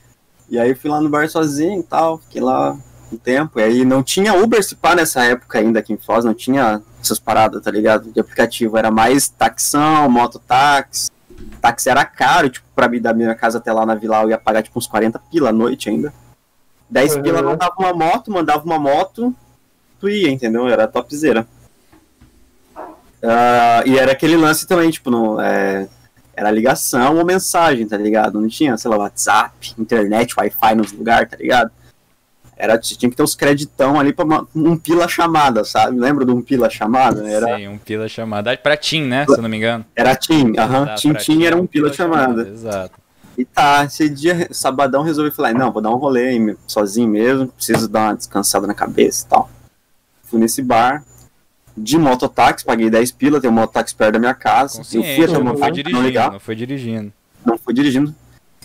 E aí fui lá no bar sozinho e tal, fiquei lá um tempo. E aí não tinha Uber se pá nessa época ainda aqui em Foz, não tinha essas paradas, tá ligado? De aplicativo. Era mais taxão, mototáxi. Táxi era caro, tipo, pra mim da minha casa até lá na Vila eu ia pagar tipo uns 40 pila à noite ainda. 10 Uhum. pila mandava uma moto, mandava uma moto, tu ia, entendeu? Era topzera. Ah, e era aquele lance também, tipo, não, é, era ligação ou mensagem, tá ligado? Não tinha, sei lá, WhatsApp, internet, Wi-Fi nos lugares, tá ligado? Era, tinha que ter os creditão ali pra uma- um pila chamada, sabe? Lembra de um pila chamada? Era, Sim, um pila chamada. Pra Tim, né? Se eu não me engano. era Tim, aham. Tá, Tim Tim era um pila chamada. Exato. E tá, esse dia, sabadão, resolvi falar, não, vou dar um rolê aí, sozinho mesmo, preciso dar uma descansada na cabeça e tal. Fui nesse bar, de mototáxi, paguei 10 pila, tem um mototáxi perto da minha casa. Eu fui até não foi mototáxi, não dirigindo, ligar, não foi dirigindo. não fui dirigindo.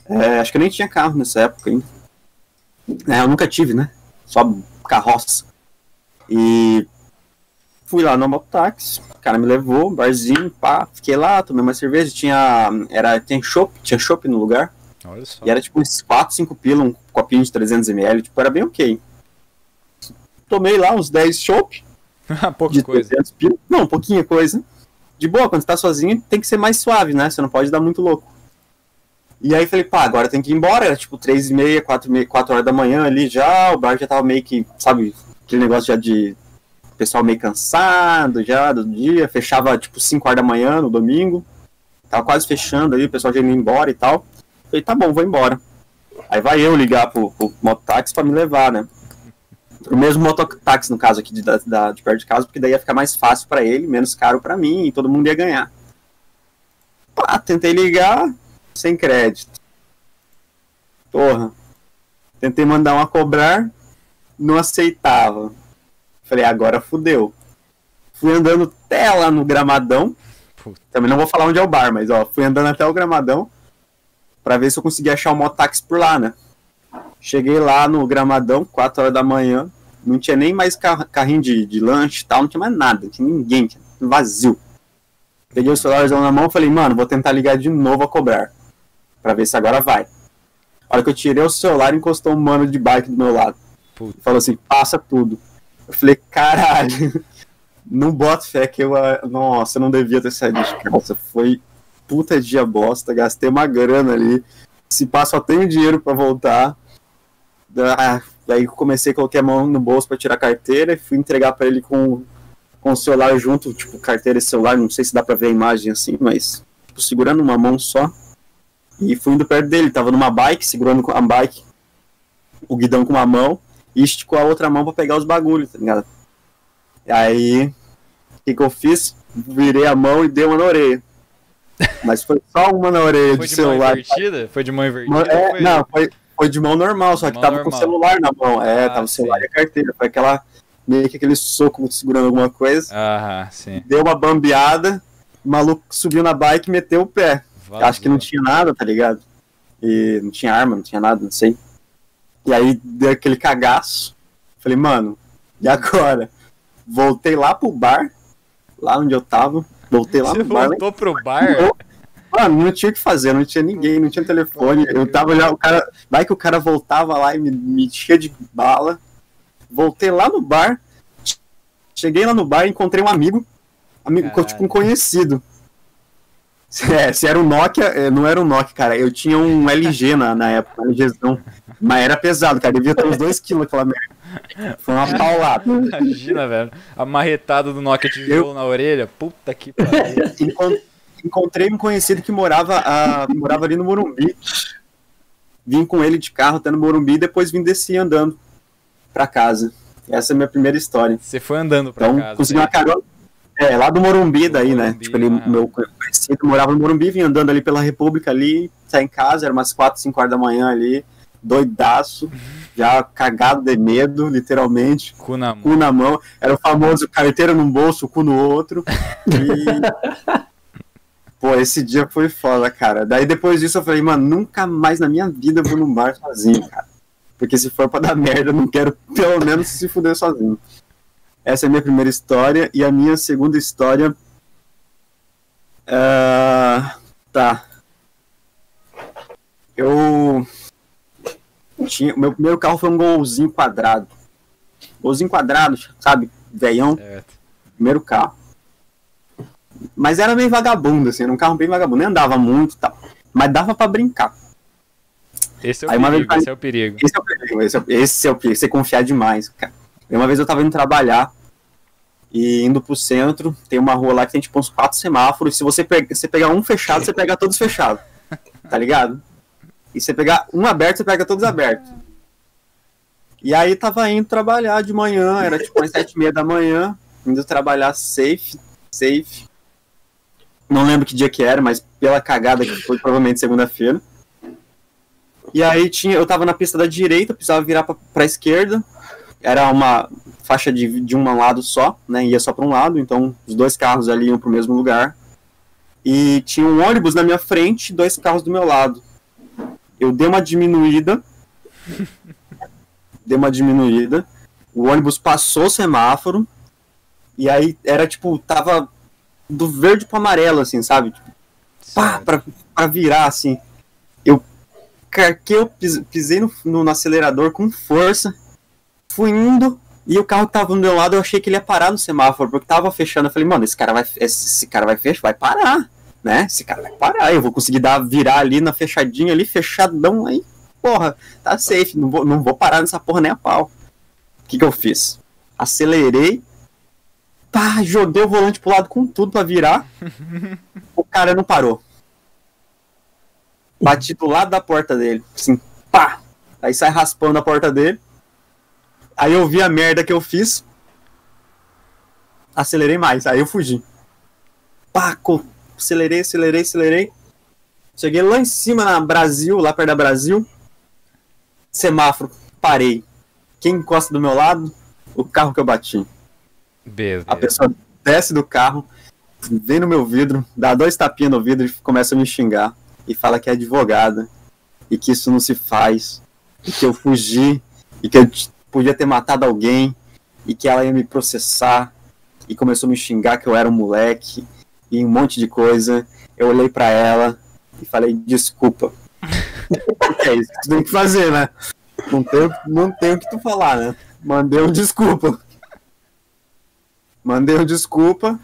É, acho que eu nem tinha carro nessa época ainda. É, eu nunca tive, né? Só carroça. E fui lá no mototáxi, o cara me levou, barzinho, pá, fiquei lá, tomei uma cerveja, tinha, era, tinha chopp, tinha chopp no lugar. Olha só. E era tipo uns 4, 5 pila, um copinho de 300ml, tipo, era bem ok. Tomei lá uns 10 chopp (laughs) Pouca de coisa. 300 pila. Não, pouquinha coisa. De boa, quando você tá sozinho, tem que ser mais suave, né? Você não pode dar muito louco. E aí falei, pá, agora tem que ir embora. Era tipo 3 e meia, 4, e meia, 4 horas da manhã ali já. O bar já tava meio que, sabe, aquele negócio já de pessoal meio cansado já do dia. Fechava tipo 5 horas da manhã no domingo. Tava quase fechando ali, o pessoal já indo embora e tal. Falei, tá bom, vou embora. Aí vai eu ligar pro, pro mototáxi pra me levar, né? O mesmo mototáxi, no caso aqui de, da, de perto de casa, porque daí ia ficar mais fácil pra ele, menos caro pra mim e todo mundo ia ganhar. Pá, tentei ligar, sem crédito. Porra. Tentei mandar uma cobrar, não aceitava. Falei, agora fudeu. Fui andando até lá no gramadão. Também não vou falar onde é o bar, mas ó, fui andando até o gramadão pra ver se eu conseguia achar o mototáxi por lá, né? Cheguei lá no gramadão, 4 horas da manhã, não tinha nem mais car- carrinho de, de lanche e tal, não tinha mais nada, não tinha ninguém, tinha vazio. Peguei o celularzão na mão e falei, mano, vou tentar ligar de novo a cobrar, pra ver se agora vai. A hora que eu tirei o celular, encostou um mano de bike do meu lado. Puta. Falou assim, passa tudo. Eu falei, caralho, não boto fé que eu, nossa, eu não devia ter saído de casa. Foi puta dia bosta, gastei uma grana ali. Se passa, só tenho dinheiro pra voltar. Aí eu comecei, coloquei a mão no bolso pra tirar a carteira e fui entregar pra ele com, com o celular junto, tipo, carteira e celular, não sei se dá pra ver a imagem assim, mas tipo, segurando uma mão só. E fui indo perto dele, tava numa bike, segurando a bike, o guidão com uma mão, e esticou a outra mão pra pegar os bagulhos, tá ligado? Aí, o que, que eu fiz? Virei a mão e dei uma na orelha. Mas foi só uma na orelha Foi de de mão celular. invertida? Foi de mão invertida? É, foi... Não, foi, foi de mão normal, só que Mão tava com o normal. celular na mão. É, Ah, tava o celular sim. e a carteira. Foi aquela. Meio que aquele soco segurando alguma coisa. Aham, sim. Deu uma bambeada, o maluco subiu na bike e meteu o pé. Acho que não tinha nada, tá ligado? E não tinha arma, não tinha nada, não sei. E aí deu aquele cagaço. Falei, mano, e agora? Voltei lá pro bar, lá onde eu tava. Voltei lá Você no bar. voltou pro bar? Mano, não tinha o que fazer, não tinha ninguém, não tinha telefone. Eu tava já, o cara. Vai que o cara voltava lá e me, me enchia de bala. Voltei lá no bar. Cheguei lá no bar e encontrei um amigo. Amigo, Caralho. tipo um conhecido. (laughs) É, se era um Nokia, é, não era um Nokia, cara. Eu tinha um LG na, na época, um LGzão. Mas era pesado, cara. Devia ter uns 2kg aquela merda. Foi uma paulada. Imagina, velho. A marretada do Nokia tijolo na orelha. Puta que pariu. (laughs) Encon- Encontrei um conhecido que morava, ah, morava ali no Morumbi. Vim com ele de carro até no Morumbi e depois vim descer andando pra casa. Essa é a minha primeira história. Você foi andando pra Então, casa. consegui uma daí. carona. É, lá do Morumbi Do daí, né? Morumbi, Tipo, ele, meu conhecido morava no Morumbi, vim andando ali pela República ali, saí em casa, era umas 4, 5 horas da manhã ali, doidaço, já cagado de medo, literalmente Cu na mão. cu na mão, era o famoso carteira num bolso, cu no outro. E. (laughs) Pô, esse dia foi foda, cara. Daí depois disso eu falei, mano, nunca mais na minha vida eu vou num bar sozinho, cara. Porque se for pra dar merda, eu não quero pelo menos se fuder sozinho. Essa é a minha primeira história. E a minha segunda história. Ah, tá. Eu. Tinha, meu primeiro carro foi um golzinho quadrado. Golzinho quadrado, sabe? Veião, Certo. primeiro carro. Mas era meio vagabundo, assim, era um carro bem vagabundo. Nem andava muito e tal. Mas dava pra brincar. Esse é o Aí vez perigo, vai- esse é o perigo. Esse é o perigo, esse é, o- esse é o perigo, você confiar demais, cara. Uma vez eu tava indo trabalhar, E indo pro centro, tem uma rua lá que tem tipo uns quatro semáforos. Se você, você pegar um fechado, você pega todos fechados. Tá ligado? E você pegar um aberto, você pega todos abertos. E aí tava indo trabalhar de manhã, era tipo umas sete e meia da manhã, indo trabalhar safe, safe. Não lembro que dia que era, mas pela cagada que foi provavelmente segunda-feira. E aí tinha, eu tava na pista da direita, precisava virar pra, pra esquerda. Era uma faixa de, de um lado só, né? Ia só pra um lado, então os dois carros ali iam pro mesmo lugar. E tinha um ônibus na minha frente, dois carros do meu lado. Eu dei uma diminuída. (laughs) dei uma diminuída. O ônibus passou o semáforo. E aí era tipo, tava do verde pro amarelo, assim, sabe? Tipo, pá, pra, pra virar, assim. Eu carquei, eu pis- pisei no, no- no acelerador com força, fui indo, e o carro que tava do meu lado, eu achei que ele ia parar no semáforo, porque tava fechando. Eu falei, mano, esse cara vai, esse, esse cara vai fechar, vai parar, né? Esse cara vai parar, eu vou conseguir dar, virar ali na fechadinha ali, fechadão aí, porra, tá safe, não vou, não vou parar nessa porra nem a pau. O que que eu fiz? Acelerei, pá, joguei o volante pro lado com tudo pra virar, (laughs) o cara não parou. Bati do lado da porta dele, assim, pá! Aí sai raspando a porta dele. Aí eu vi a merda que eu fiz. Acelerei mais, aí eu fugi. Pá, co- acelerei, acelerei, acelerei. Cheguei lá em cima na Brasil, lá perto da Brasil. Semáforo, parei. Quem encosta do meu lado? O carro que eu bati. Beleza. A pessoa desce do carro, vem no meu vidro, dá dois tapinhas no vidro e começa a me xingar. E fala que é advogada. E que isso não se faz. E que eu fugi. E que eu podia ter matado alguém. E que ela ia me processar. E começou a me xingar que eu era um moleque. E um monte de coisa. Eu olhei pra ela e falei, desculpa. (laughs) é isso que tu tem que fazer, né? Não tem, não tem o que tu falar, né? Mandei um desculpa. Mandei um desculpa.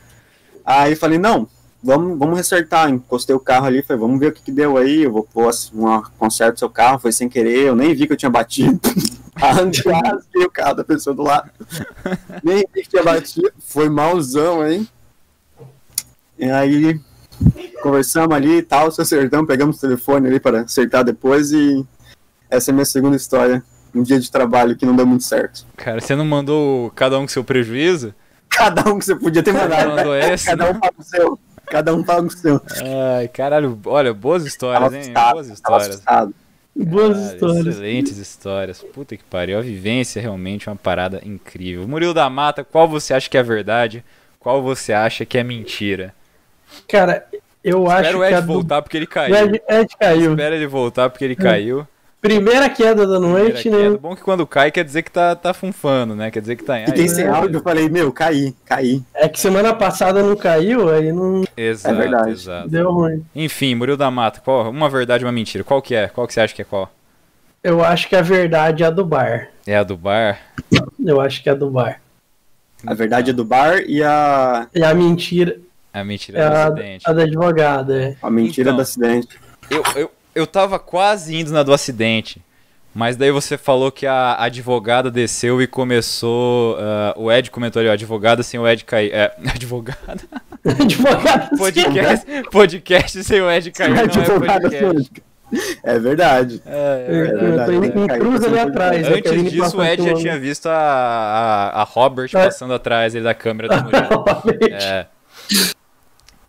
Aí falei, não, vamos, vamos resertar. Encostei o carro ali, falei, vamos ver o que, que deu aí. Eu vou pôr uma conserto seu carro, foi sem querer, eu nem vi que eu tinha batido. (laughs) (laughs) Arranquei o carro da pessoa do lado. nem vi que tinha batido. Foi malzão, hein? E aí conversamos ali e tal, se acertamos, pegamos o telefone ali para acertar depois e essa é a minha segunda história. Um dia de trabalho que não deu muito certo. Cara, você não mandou cada um com seu prejuízo? Cada um que você podia ter mandado. mandou? (laughs) Cada um paga o seu. Cada um paga o seu. Ai, caralho, olha, boas histórias, Tava hein? Boas tava histórias. assustado. Boas Cara, histórias. Excelentes histórias. Puta que pariu. A vivência é realmente uma parada incrível. Murilo da Mata, qual você acha que é verdade? Qual você acha que é mentira? Cara, eu acho Espera o que Ed a do... voltar porque ele o caiu. Ed, Ed caiu. Espera ele voltar porque ele caiu. Primeira queda da noite, Primeira queda. né? Bom que quando cai quer dizer que tá, tá funfando, né? Quer dizer que tá em. Fiquei sem áudio, eu falei, meu, caí, caí. É que semana passada não caiu, aí não Exato, É verdade. exato. deu ruim. Enfim, Murilo da Mata, qual, uma verdade e uma mentira. Qual que é? Qual que você acha que é qual? Eu acho que a verdade é a do bar. É a do bar? Eu acho que é a do bar. A verdade é do bar e a, E a mentira A mentira é do a, acidente. a da advogada. É. a mentira Então. do acidente. Eu, eu, eu tava quase indo na do acidente. Mas daí você falou que a advogada desceu e começou. ah, o Ed comentou ali, ó, advogada sem o Ed cair. É, (laughs) advogada? (laughs) advogada. Podcast, podcast sem o Ed cair não é Advogada podcast. É verdade. É, é Eu, verdade. eu tô indo com Caiu, cruz ali atrás. né, Antes disso, o Ed já tinha visto a, a, a Robert É. passando atrás ele da câmera do Murilo. (laughs) É.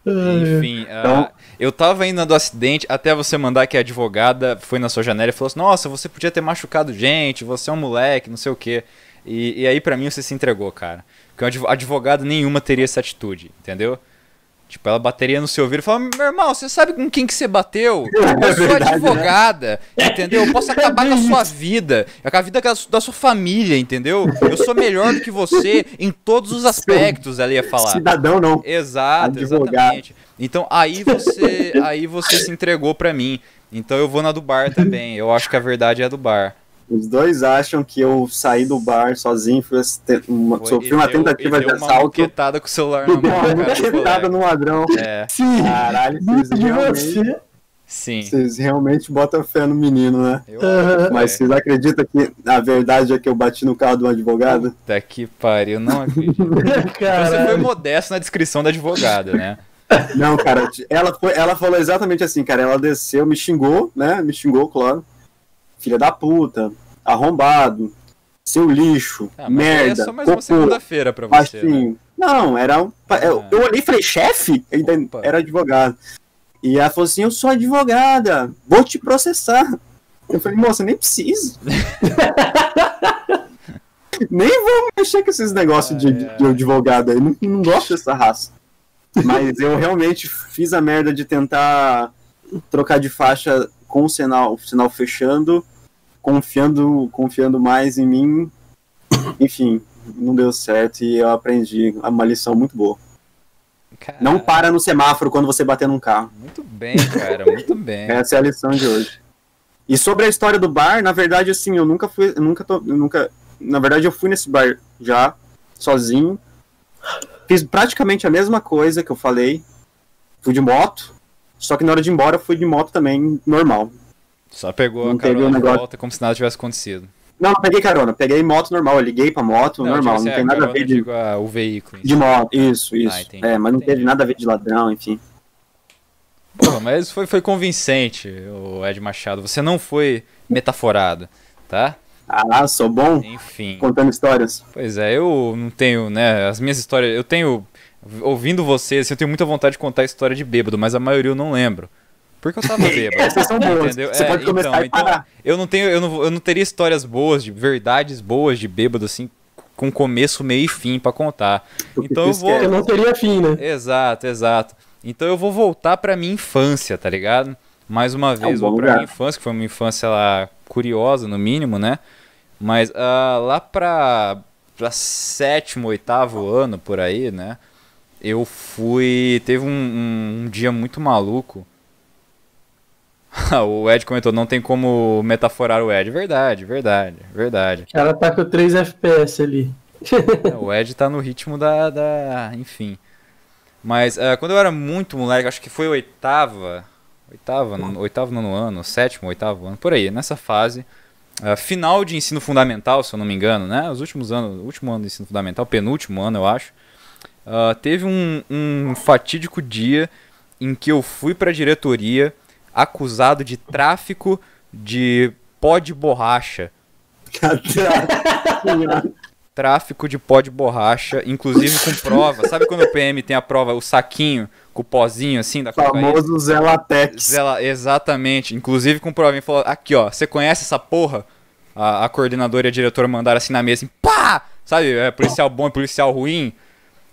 Enfim, ah, Então- eu tava indo do acidente até você mandar que a advogada foi na sua janela e falou assim: Nossa, você podia ter machucado gente, você é um moleque, não sei o quê. E, e aí pra mim você se entregou, cara. Porque uma advo- advogada nenhuma teria essa atitude, entendeu? Tipo, ela bateria no seu ouvido e falava: Meu irmão, você sabe com quem que você bateu? (laughs) Eu sou verdade, né? advogada, entendeu? Eu posso acabar com a sua (laughs) vida, com a vida da su- da sua família, entendeu? Eu sou melhor do que você em todos os aspectos, ela ia falar. Cidadão não. Exato, Advogado. exatamente. Então aí você, aí você se entregou pra mim. Então eu vou na do bar também. Eu acho que a verdade é a do bar. Os dois acham que eu saí do bar sozinho, fui uma- Foi- sofri uma deu- tentativa de deu uma assalto. moquetada com o celular na mão. uma do colega. no ladrão. É. Sim, Caralho, vocês de realmente você. Sim. Vocês realmente botam fé no menino, né? Eu. Mas vocês acreditam que a verdade é que eu bati no carro do advogado? Puta que pariu, não acredito. (laughs) Você foi modesto na descrição da advogada, né? Não, cara, ela, foi, ela falou exatamente assim, cara. Ela desceu, me xingou, né? Me xingou, claro. Filha da puta, arrombado, seu lixo, Ah, mas aí merda, é só mais uma cocô, segunda-feira pra você. né? baixinho. Não, era um. Eu, Ah. eu olhei e falei, chefe? Opa. Era advogado. E ela falou assim: Eu sou advogada, vou te processar. Eu falei, moça, nem precisa. (laughs) nem vou mexer com esses negócios de, de- de advogado aí. Não, não gosto dessa raça. Mas eu realmente fiz a merda de tentar trocar de faixa com o sinal, o sinal fechando, confiando, confiando mais em mim. Enfim, não deu certo e eu aprendi uma lição muito boa. Cara, Não para no semáforo quando você bater num carro. Muito bem, cara, muito bem. (laughs) Essa é a lição de hoje. E sobre a história do bar, na verdade, assim, eu nunca fui, eu nunca, eu nunca, na verdade, eu fui nesse bar já sozinho. Fiz praticamente a mesma coisa que eu falei. Fui de moto. Só que na hora de ir embora, eu fui de moto também, normal. Só pegou a Não teve carona de negócio- volta como se nada tivesse acontecido. Não, não peguei carona, peguei moto normal, eu liguei pra moto normal, tipo não assim, tem a nada a ver de, digo, ah, o veículo. de moto. Isso, isso. Ah, entendi, é, mas não entendi. teve nada a ver de ladrão, enfim. Porra, mas foi, foi convincente, o Ed Machado. Você não foi metaforado, tá? Ah, sou bom Enfim. contando histórias. Pois é, eu não tenho, né, as minhas histórias, eu tenho, ouvindo vocês, eu tenho muita vontade de contar a história de bêbado, mas a maioria eu não lembro. Porque eu tava bêbado. Essas são boas. Entendeu? Você É, pode começar então, e parar. Eu não tenho, eu não, eu não teria histórias boas, de verdades boas de bêbado, assim, com começo, meio e fim pra contar. Porque Então eu vou. que Eu não teria fim, né? Exato, exato. Então eu vou voltar pra minha infância, tá ligado? Mais uma vez, bom vou pra lugar. minha infância, que foi uma infância lá curiosa, no mínimo, né? Mas ah, lá pra, pra sétimo, oitavo ano, por aí, né? Eu fui. Teve um, um- um dia muito maluco. (laughs) o Ed comentou, não tem como metaforar o Ed. Verdade, verdade, verdade. O cara tá com 3 FPS ali. É, o Ed tá no ritmo da. da enfim. Mas ah, quando eu era muito moleque, acho que foi oitava. Oitava, no- oitavo nono ano, sétimo, oitavo ano, por aí, nessa fase. ah, final de ensino fundamental, se eu não me engano, né? Os últimos anos, o último ano do ensino fundamental, penúltimo ano, eu acho. ah, teve um, um fatídico dia em que eu fui pra diretoria acusado de tráfico de pó de borracha (laughs) tráfico de pó de borracha, inclusive com prova. Sabe quando o PM tem a prova, o saquinho com o pozinho assim da cocaína? famoso Zé Latex. Zela- exatamente, inclusive com prova. Ele falou: aqui ó, você conhece essa porra? A, a coordenadora e a diretora mandaram assim na mesa, assim, pá! Sabe, é policial bom e policial ruim.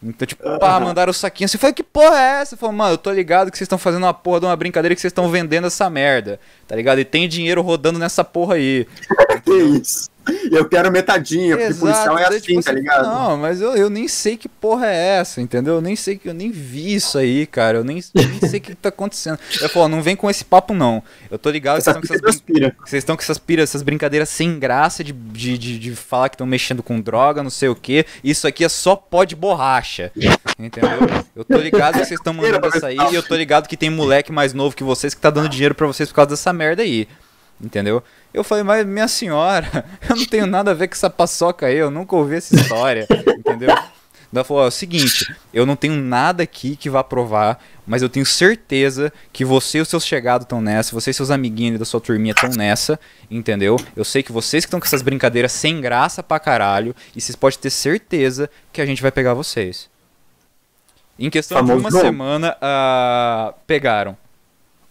Então, tipo, pá, mandaram o saquinho. Você falou, que porra é essa? Eu falei, mano, eu tô ligado que vocês estão fazendo uma porra de uma brincadeira que vocês estão vendendo essa merda. Tá ligado? E tem dinheiro rodando nessa porra aí. (laughs) Que isso? (laughs) Eu quero metadinha, porque policial é daí, assim, tipo tá ligado? Não, mas eu, eu nem sei que porra é essa, entendeu? Eu nem sei que eu nem vi isso aí, cara. Eu nem, nem sei o que tá acontecendo. Eu falo, não vem com esse papo, não. Eu tô ligado que vocês estão com essas, vocês estão com essas, pira, essas brincadeiras sem graça de, de, de, de falar que estão mexendo com droga, não sei o que. Isso aqui é só pó de borracha. Entendeu? Eu tô ligado que vocês estão mandando isso aí e eu tô ligado que tem moleque mais novo que vocês que tá dando dinheiro pra vocês por causa dessa merda aí. Entendeu? Eu falei, mas minha senhora, (laughs) eu não tenho nada a ver com essa paçoca aí, eu nunca ouvi essa história. (laughs) entendeu? Ela falou, ó, é o seguinte, eu não tenho nada aqui que vá provar, mas eu tenho certeza que você e os seus chegados estão nessa, você e seus amiguinhos da sua turminha estão nessa, entendeu? Eu sei que vocês que estão com essas brincadeiras sem graça pra caralho, e vocês podem ter certeza que a gente vai pegar vocês. Em questão Famoso de uma não. semana, ah, pegaram.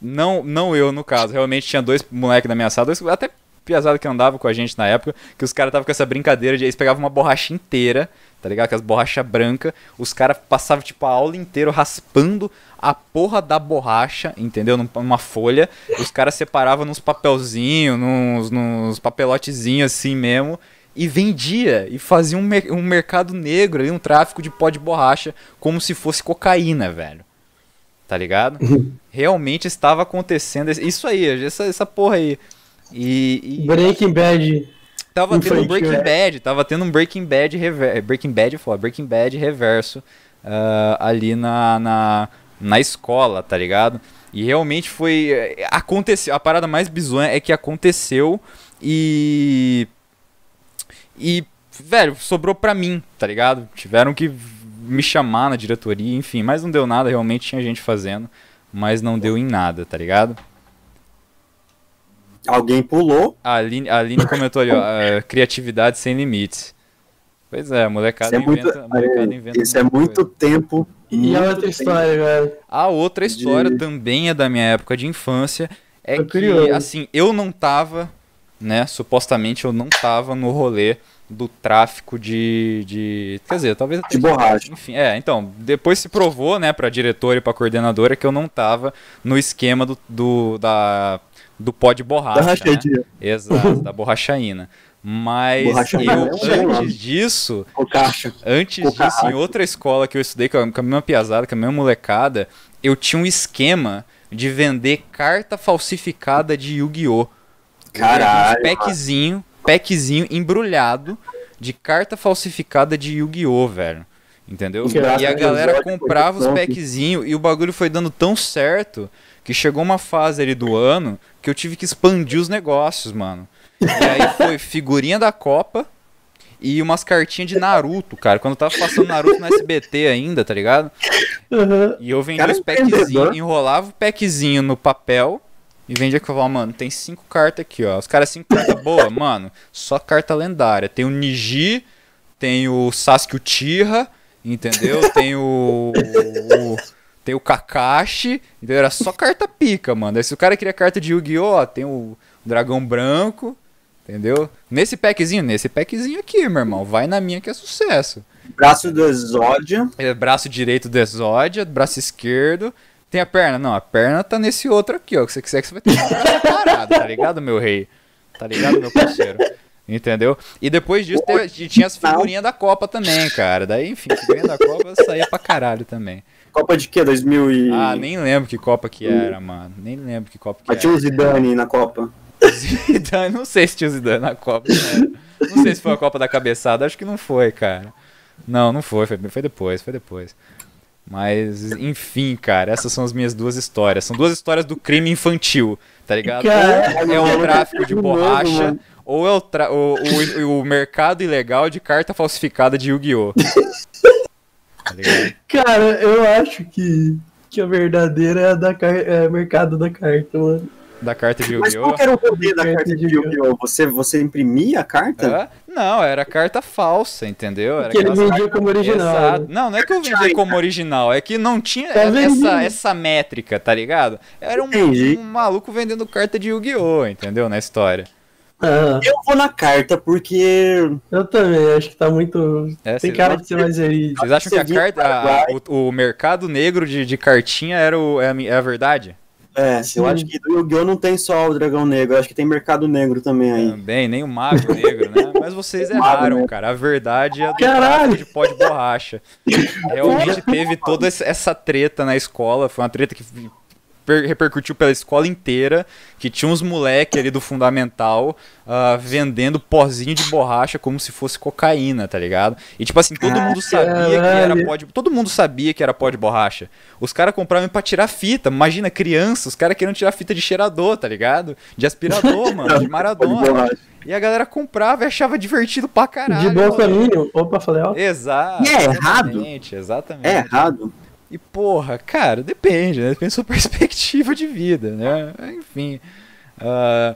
Não, não eu, no caso. Realmente tinha dois moleques na minha sala, dois, até piazada que andava com a gente na época, que os caras estavam com essa brincadeira de eles pegavam uma borracha inteira, tá ligado? Aquelas borracha branca, os caras passavam tipo a aula inteira raspando a porra da borracha, entendeu? Num- Numa folha. Os caras separavam nos papelzinhos, nos, nos papelotezinhos assim mesmo. E vendia, e fazia um, mer- um mercado negro ali, um tráfico de pó de borracha, como se fosse cocaína, velho. Tá ligado? Realmente estava acontecendo isso aí, essa, essa porra aí. E, e Breaking Bad. tava tendo um Breaking né? Bad, tava tendo um Breaking Bad reverso, Breaking Bad, é foda, Breaking Bad reverso ah, ali na, na na escola, tá ligado? E realmente foi. é, Aconteceu. A parada mais bizonha é que aconteceu e. E, velho, sobrou pra mim, tá ligado? Tiveram que me chamar na diretoria, enfim, mas não deu nada, realmente tinha gente fazendo, mas não deu em nada, tá ligado? Alguém pulou. A Aline, a Aline comentou ali, ó, criatividade sem limites. Pois é, a molecada Isso é muito, molecada inventa isso é muita muito coisa. tempo. E muito a outra história, velho. A outra história De- também é da minha época de infância. É Tô que, curioso. assim, eu não tava, né? Supostamente eu não tava no rolê do tráfico de. de quer dizer, talvez De borracha. Enfim, é, então, depois se provou, né, pra diretora e pra coordenadora que eu não tava no esquema do, do, da, do pó de borracha. Da né? Exato, da borrachaína. Mas Borrachaína eu, é um antes disso. Antes disso, em outra escola que eu estudei com a mesma piazada, com a mesma molecada, eu tinha um esquema de vender carta falsificada de Yu-Gi-Oh! Caralho, Um packzinho, packzinho embrulhado de carta falsificada de Yu-Gi-Oh, velho. Entendeu? E a galera comprava os packzinhos e o bagulho foi dando tão certo que chegou uma fase ali do ano que eu tive que expandir os negócios, mano. E aí foi figurinha da Copa e umas cartinhas de Naruto, cara. Quando eu tava passando Naruto no SBT ainda, tá ligado? E eu vendia Cara, os packzinhos, enrolava o packzinho no papel e vendia que eu falava, mano, tem cinco cartas aqui, ó. Os caras, cinco cartas (laughs) boas, mano, só carta lendária. Tem o Niji, tem o Sasuke Uchiha, entendeu? (laughs) Tem o. o- tem o Kakashi, entendeu? Era só carta pica, mano. Aí se o cara queria carta de Yu-Gi-Oh!, tem o Dragão Branco, entendeu? Nesse packzinho, nesse packzinho aqui, meu irmão. Vai na minha que é sucesso. Braço do Exódia. É, braço direito do Exódia, braço esquerdo. Tem a perna? Não, a perna tá nesse outro aqui, ó. Que você quiser que você vai ter que separado, tá ligado, meu rei? Tá ligado, meu parceiro? Entendeu? E depois disso teve- tinha as figurinhas da Copa também, cara. Daí, enfim, figurinha da Copa saía pra caralho também. Copa de quê? 2000 e... Ah, nem lembro que Copa que era, mano. Nem lembro que Copa que Mas tinha o Zidane na Copa. Zidane, não sei se tinha o Zidane na Copa. Não, não sei se foi a Copa da cabeçada, acho que não foi, cara. Não, não foi, foi, foi depois, foi depois. Mas, enfim, cara, essas são as minhas duas histórias. São duas histórias do crime infantil, tá ligado? Caralho, é o tráfico de borracha, mano. ou é o, tra- o, o, o mercado ilegal de carta falsificada de Yu-Gi-Oh! (laughs) Tá? Cara, eu acho que, que a verdadeira é a da car... é mercado da carta, mano. Da carta de Mas Yu-Gi-Oh! qual que era o poder da Carta de Yu-Gi-Oh? Você, você imprimia a carta? Hã? Não, era carta falsa, entendeu? Era Que ele vendia como original. Exato. né? Não, não é que eu vendia como original, é que não tinha Tá essa, essa métrica, tá ligado? Era um, um maluco vendendo carta de Yu-Gi-Oh!, entendeu? Na história. Ah, Eu vou na carta porque eu também, acho que tá muito. É, Tem cara de ser mais verídico. Vocês acham que a carta, a- o, o mercado negro de, de cartinha era o, é, a, é a verdade? É, Sim. eu acho que do Yu-Gi-Oh! não tem só o Dragão Negro, eu acho que tem Mercado Negro também aí. Também, nem o mago negro, né? Mas vocês (laughs) erraram, cara. A verdade é do Caralho! de pó de borracha. (laughs) Realmente teve toda essa treta na escola. Foi uma treta que repercutiu pela escola inteira. Que tinha uns moleque ali do fundamental ah, vendendo pozinho de borracha como se fosse cocaína, tá ligado? E tipo assim, todo mundo sabia que era pó de. Todo mundo sabia que era pó de borracha. Os caras compravam pra tirar fita. Imagina, criança, os caras queriam tirar fita de cheirador, tá ligado? De aspirador, (laughs) mano, de Maradona. E a galera comprava e achava divertido pra caralho. de mano. Mínimo. Opa, falei alto. Exato. E é errado? Exatamente, exatamente. É errado? E porra, cara, depende, né? Depende da sua (laughs) perspectiva de vida, né? Enfim. Ah,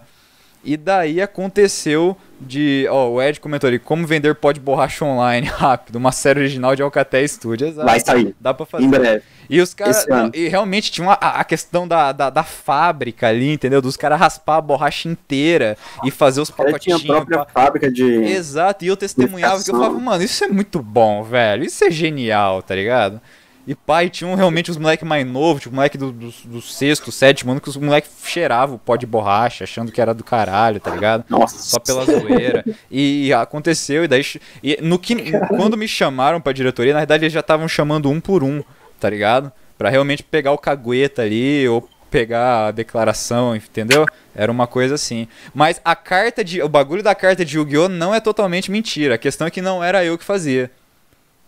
e daí aconteceu de. Ó, o Ed comentou ali: como vender pó de borracha online (laughs) rápido, uma série original de Alcatel Studio. Exato. Vai sair, Dá pra fazer. em breve. E os caras. E realmente tinha uma- a, questão da, da, da fábrica ali, entendeu? Dos caras raspar a borracha inteira e fazer os cara tinha a pacotinhos. própria pra- fábrica de. Exato, e eu testemunhava que eu falava, mano, isso é muito bom, velho. Isso é genial, tá ligado? E pai, tinha um, realmente os moleques mais novos, tipo, moleque do, do, do sexto, sétimo ano, que os moleques cheiravam o pó de borracha, achando que era do caralho, tá ligado? Nossa. Só pela zoeira. E, aconteceu, e daí. E no que, quando me chamaram pra diretoria, na verdade eles já estavam chamando um por um, tá ligado? Pra realmente pegar o cagueta ali, ou pegar a declaração, entendeu? Era uma coisa assim. Mas a carta de. O bagulho da carta de Yu-Gi-Oh! não é totalmente mentira. A questão é que não era eu que fazia.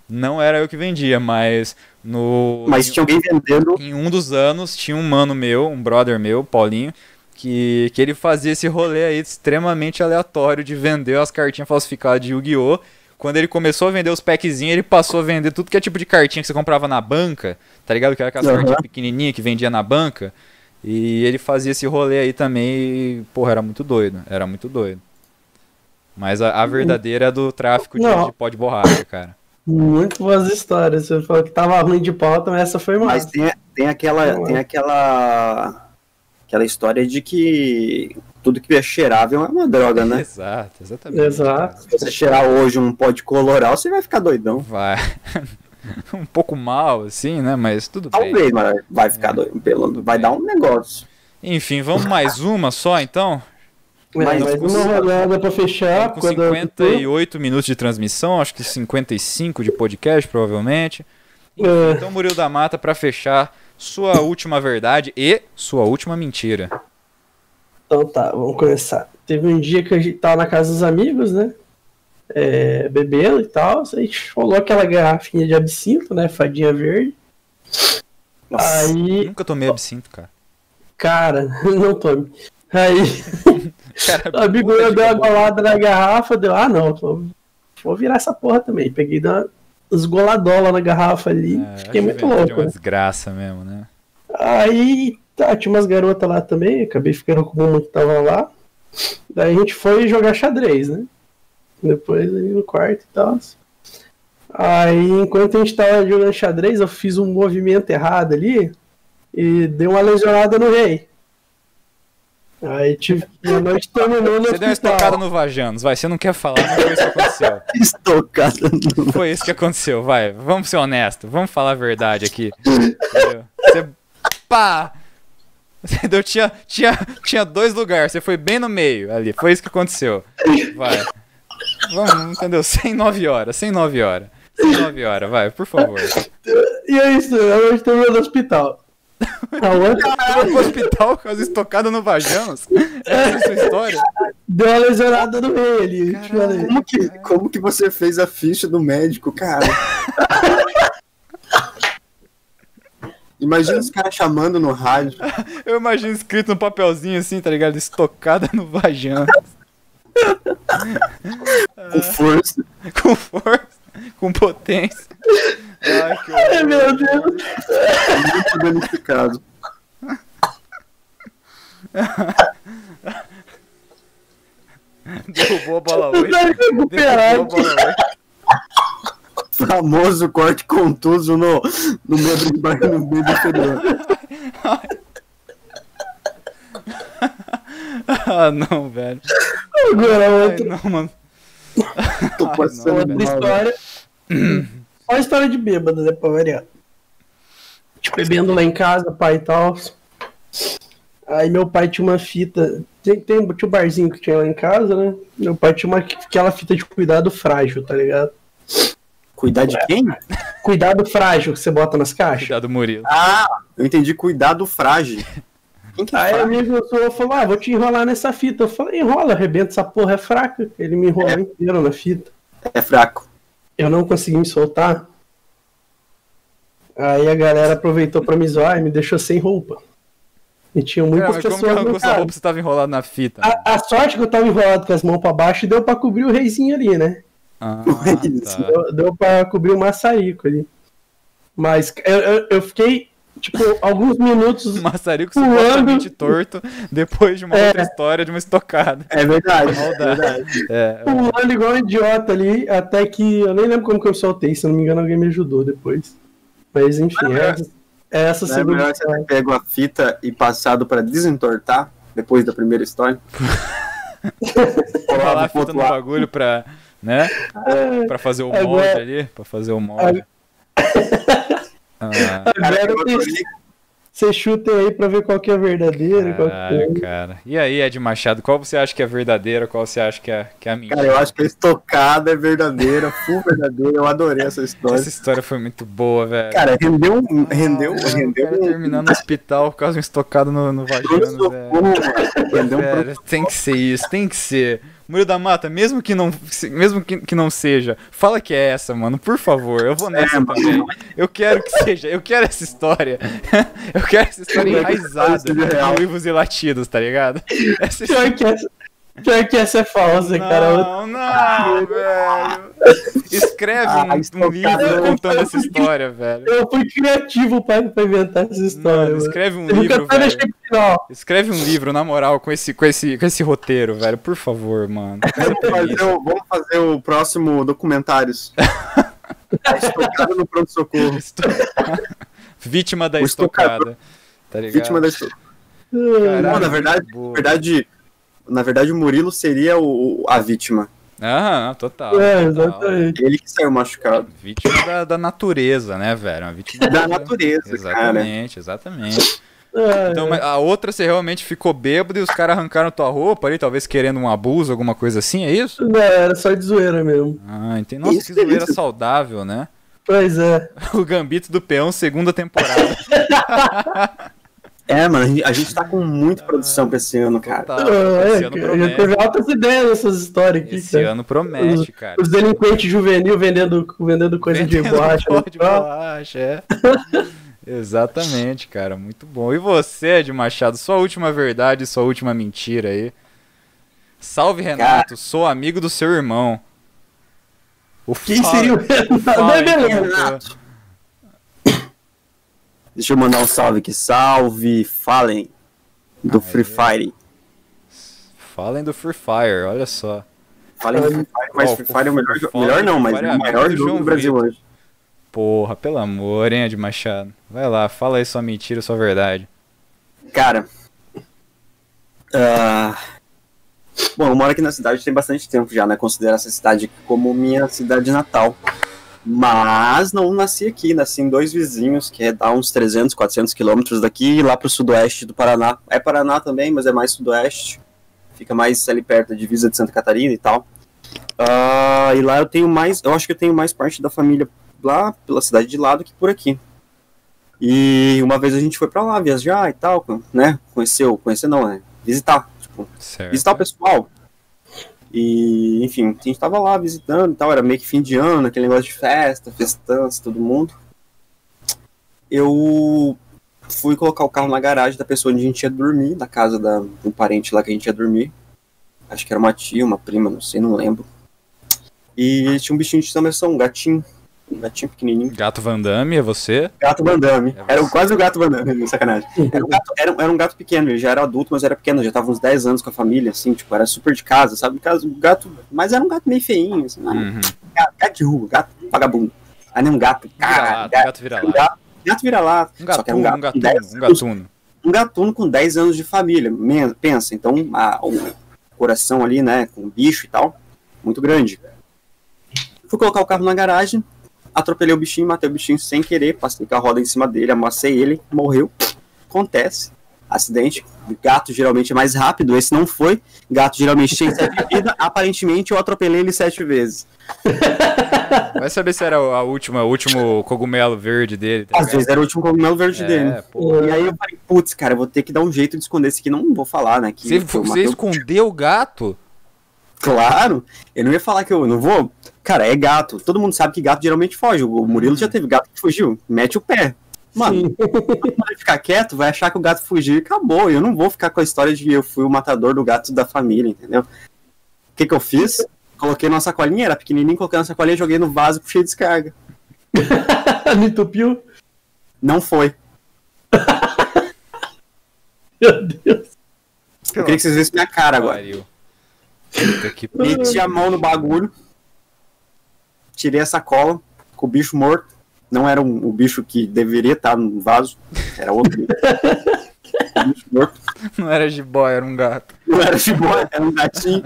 Não era eu que vendia, mas no. Mas tinha alguém vendendo. Em um dos anos tinha um mano meu, um brother meu, Paulinho, que, que ele fazia esse rolê aí extremamente aleatório de vender as cartinhas falsificadas de Yu-Gi-Oh! Quando ele começou a vender os packzinhos, ele passou a vender tudo que é tipo de cartinha que você comprava na banca, tá ligado? Que era aquelas Uhum. cartinhas pequenininhas que vendia na banca. E ele fazia esse rolê aí também e, porra, era muito doido. Era muito doido. Mas a, a verdadeira é do tráfico de, de pó de borracha, cara. Muito boas histórias. Você falou que tava ruim de pauta, mas essa foi Mas mais. tem, tem aquela. Tem aquela. Aquela história de que tudo que é cheirável é uma droga, né? Exato, exatamente. Exato. Se você cheirar hoje um pó de coloral, você vai ficar doidão. Vai. (laughs) um pouco mal, assim, né? Mas tudo bem. Talvez, mas vai ficar doido. Pelo, vai bem. dar um negócio. Enfim, vamos mais uma só, então? É, Mas mais com- uma rodada pra fechar. com quando- 58 minutos de transmissão, acho que 55 de podcast, provavelmente. É, Então, Murilo da Mata, pra fechar, sua última verdade e sua última mentira. Então tá, vamos começar. Teve um dia que a gente tava na casa dos amigos, né? É, bebendo e tal. A gente rolou aquela garrafinha de absinto, né? Fadinha verde. Nossa. Aí, Nunca tomei absinto, cara. cara, (laughs) não tome. Aí, (laughs) Cara, o amigo meu de deu uma golada na garrafa, deu, ah não, vou, vou virar essa porra também. Peguei uma esgoladola na garrafa ali, É, fiquei muito louco. É uma né? desgraça mesmo, né? Aí tá, tinha umas garotas lá também, acabei ficando com uma que tava lá. Daí a gente foi jogar xadrez, né? Depois aí no quarto e tal. Aí enquanto a gente tava jogando xadrez, eu fiz um movimento errado ali e dei uma lesionada no rei. Aí tive, a noite terminou no Você deu uma estocada no Vajanos, vai. Você não quer falar, mas foi isso que aconteceu. (laughs) Estocada no. Foi isso que aconteceu, vai. Vamos ser honestos, vamos falar a verdade aqui. Entendeu? Você. Pá! Você deu, tinha, tinha, tinha dois lugares, você foi bem no meio ali. Foi isso que aconteceu. Vai. Vamos, entendeu? Sem nove horas, sem nove horas. Sem nove horas, vai, por favor. E é isso, a noite terminou no hospital. A outra Foi pro hospital com as estocadas no Vajanos? Essa é a sua história? deu uma lesionada no rei ali. falei. Como que, como que você fez a ficha do médico, cara? (laughs) Imagina os caras chamando no rádio. Eu imagino escrito no papelzinho assim, tá ligado? Estocada no Vajanos. (laughs) com força. Com força, com potência. Ai, que Ai, horror. meu Deus. Danificado. (laughs) Derrubou a bola Não 8. recuperado. Derrubou a bola 8. Famoso corte contuso no, no membro de baixo no membro inferior. (laughs) Ah, não, velho. Agora, Ai, outra, não, mano. Tô (laughs) Ai, passando não, outra mal. história. (clears throat) Só a história de bêbado, né, pra variar. Tipo, bebendo lá em casa, pai e tal. Aí meu pai tinha uma fita. Tem, tem, tinha um barzinho que tinha lá em casa, né? Meu pai tinha uma, aquela fita de cuidado frágil, tá ligado? Cuidar de quem? Cuidado frágil que você bota nas caixas. Cuidado, Murilo. Ah, eu entendi cuidado frágil. Quem que Aí faz? amigo meu falou, ah, vou te enrolar nessa fita. Eu falei, enrola, arrebenta, essa porra é fraca. Ele me enrolou inteiro na fita. É fraco. Eu não consegui me soltar. Aí a galera aproveitou pra me zoar e me deixou sem roupa. E tinha Cara, muitas mas como que pessoas arrancou sua roupa se tava enrolado na fita? A, a sorte que eu tava enrolado com as mãos pra baixo deu pra cobrir o reizinho ali, né? Ah, (laughs) tá. Deu, deu pra cobrir o maçarico ali. Mas eu, eu, eu fiquei, tipo, alguns minutos. (laughs) Maçarico Pulando. supostamente torto depois de uma É. outra história de uma estocada. É verdade. É Maldade. verdade. É, Pulando igual um idiota ali, até que eu nem lembro como que eu soltei, se não me engano, alguém me ajudou depois. Mas enfim, Não é essa, essa Não é segunda melhor você história. ter pego a fita e passado pra desentortar depois da primeira história? (laughs) colar a fita no bagulho pra, né? É, Pra fazer o Agora- molde ali, pra fazer o molde. Ah, Cara, Agora eu adorei Você chuta aí pra ver qual que é verdadeiro. qual que caralho, é. cara. E aí, Ed Machado, qual você acha que é verdadeira, qual você acha que é, que é a mentira? Cara, eu acho que a estocada é verdadeira, full verdadeira. Eu adorei essa história. Essa história foi muito boa, velho. Cara, rendeu um. Rendeu, Ah, rendeu cara um. terminando no hospital por causa de um estocado no, no vagina, velho. Rendeu um Velho, tem que ser isso, tem que ser. Murilo da Mata, mesmo que não, mesmo que, que não seja, fala que é essa, mano, por favor. Eu vou nessa É, também. Eu quero que seja, eu quero essa hisória. (laughs) eu quero essa história enraizada em livros e latidos, tá ligado? Essa que essa, pior que essa é falsa, cara. Não, não, (laughs) velho. Escreve Ah, um, um estocado. livro contando essa história, velho. Eu fui criativo pra, pra inventar essa história. Mano. escreve um Eu livro, velho. Escreve um livro, na moral, com esse, com esse, com esse roteiro, velho. Por favor, mano. (laughs) Vamos fazer, o, vamos fazer o próximo documentários. (laughs) Estocado no pronto-socorro. Vítima da O estocada. Tá ligado? Vítima da esto- Caralho, Não, na verdade, boa. na verdade, na verdade, o Murilo seria o, a vítima. Aham, total. É, total. exatamente. Ele que saiu machucado. Vítima da, da natureza, né, velho? Uma vítima (laughs) Da natureza, cara. Exatamente, exatamente. É, Então, mas a outra você realmente ficou bêbado e os caras arrancaram tua roupa ali, talvez querendo um abuso, alguma coisa assim, é isso? Não, era só de zoeira mesmo. Ah, entendi. Nossa, Isso, que zoeira delícia. saudável, né? Pois é. (laughs) O Gambito do Peão, segunda temporada. (laughs) É, mano, a gente, a gente tá com muita produção pra esse ano, cara. Tá, Ah, esse é, ano já promete. teve altas ideias nessas histórias aqui, Esse cara. ano promete, cara. Os delinquentes juvenil vendendo, vendendo coisa de Vendendo borracha. pó né? de borracha, é. (laughs) Exatamente, cara, muito bom. E você, Ed Machado, sua última verdade, sua última mentira aí. Salve, Renato, sou amigo do seu irmão. O Quem Fala- seria o o Renato? Fala, então, beleza. Deixa eu mandar um salve aqui. Salve, Fallen, do Aê. Free Fire. Falem do Free Fire, olha só. Falem do Free Fire, mas Ó, Free Fire é o melhor, Fallen melhor não, mas é é o amigo maior jogo do Brasil Vitor. hoje. Porra, pelo amor, hein, Ed Machado. Vai lá, fala aí sua mentira, sua verdade. Cara, ah, bom, eu moro aqui na cidade tem bastante tempo já, né? Considero essa cidade como minha cidade natal. Mas não nasci aqui, nasci em dois vizinhos, que é dá uns 300, 400 quilômetros daqui, lá pro sudoeste do Paraná. É Paraná também, mas é mais sudoeste. Fica mais ali perto da divisa de Santa Catarina e tal. Ah, e lá eu tenho mais, eu acho que eu tenho mais parte da família lá pela cidade de lá do que por aqui. E uma vez a gente foi pra lá viajar e tal, né? Conheceu, conhecer não, né? Visitar, tipo, visitar o pessoal. E, enfim, a gente tava lá visitando e tal, era meio que fim de ano, aquele negócio de festa, festança, todo mundo. Eu fui colocar o carro na garagem da pessoa onde a gente ia dormir, da casa da, do parente lá que a gente ia dormir. Acho que era uma tia, uma prima, não sei, não lembro. E tinha um bichinho de estimação, um gatinho. Um gatinho pequenininho. Gato Van Damme, é você? Gato Van Damme. É Era quase o gato Van Damme, (laughs) sacanagem. Era um, gato, era, era um gato pequeno, ele já era adulto, mas era pequeno, já tava uns 10 anos com a família, assim, tipo, era super de casa, sabe? Caso, gato, mas era um gato meio feinho, assim, Uhum. gato, gato de rua, gato vagabundo. Aí nem um gato, cara, Vira-lata, gato, gato vira um lá. gato, gato vira lá. Um era um gatuno, um gato com gatuno, 10 um gatuno. um gatuno com 10 anos de família, pensa, então a- o coração ali, né, com bicho e tal, muito grande. Fui colocar o carro na garagem, atropelei o bichinho, matei o bichinho sem querer, passei com a roda em cima dele, amassei ele, morreu. Acontece. Acidente. Gato geralmente é mais rápido, esse não foi. Gato geralmente tem sete (laughs) vidas. Aparentemente eu atropelei ele sete vezes. Vai saber se era a última, o último cogumelo verde dele. tá Às vezes era o último cogumelo verde dele. É, pô. E aí eu falei, putz, cara, eu vou ter que dar um jeito de esconder esse aqui. Não vou falar, né? Que Você, você escondeu o gato? Claro, eu não ia falar que eu não vou. Cara, é gato. Todo mundo sabe que gato geralmente foge. O Murilo já teve gato que fugiu. Mete o pé. Mano, (laughs) vai ficar quieto, vai achar que o gato fugiu e acabou. Eu não vou ficar com a história de que eu fui o matador do gato da família, entendeu? O que que eu fiz? Coloquei numa sacolinha, era pequenininho, coloquei na sacolinha, joguei no vaso, puxei descarga. (laughs) Me entupiu? Não foi. (laughs) Meu Deus. Eu queria que vocês vissem minha cara agora. Pariu. Que. Meti a mão no bagulho, tirei a sacola com o bicho morto. Não era um- o bicho que deveria estar no vaso, era outro. (laughs) Bicho morto. Não era jiboia, era um gato. Não era de boa, era um gatinho.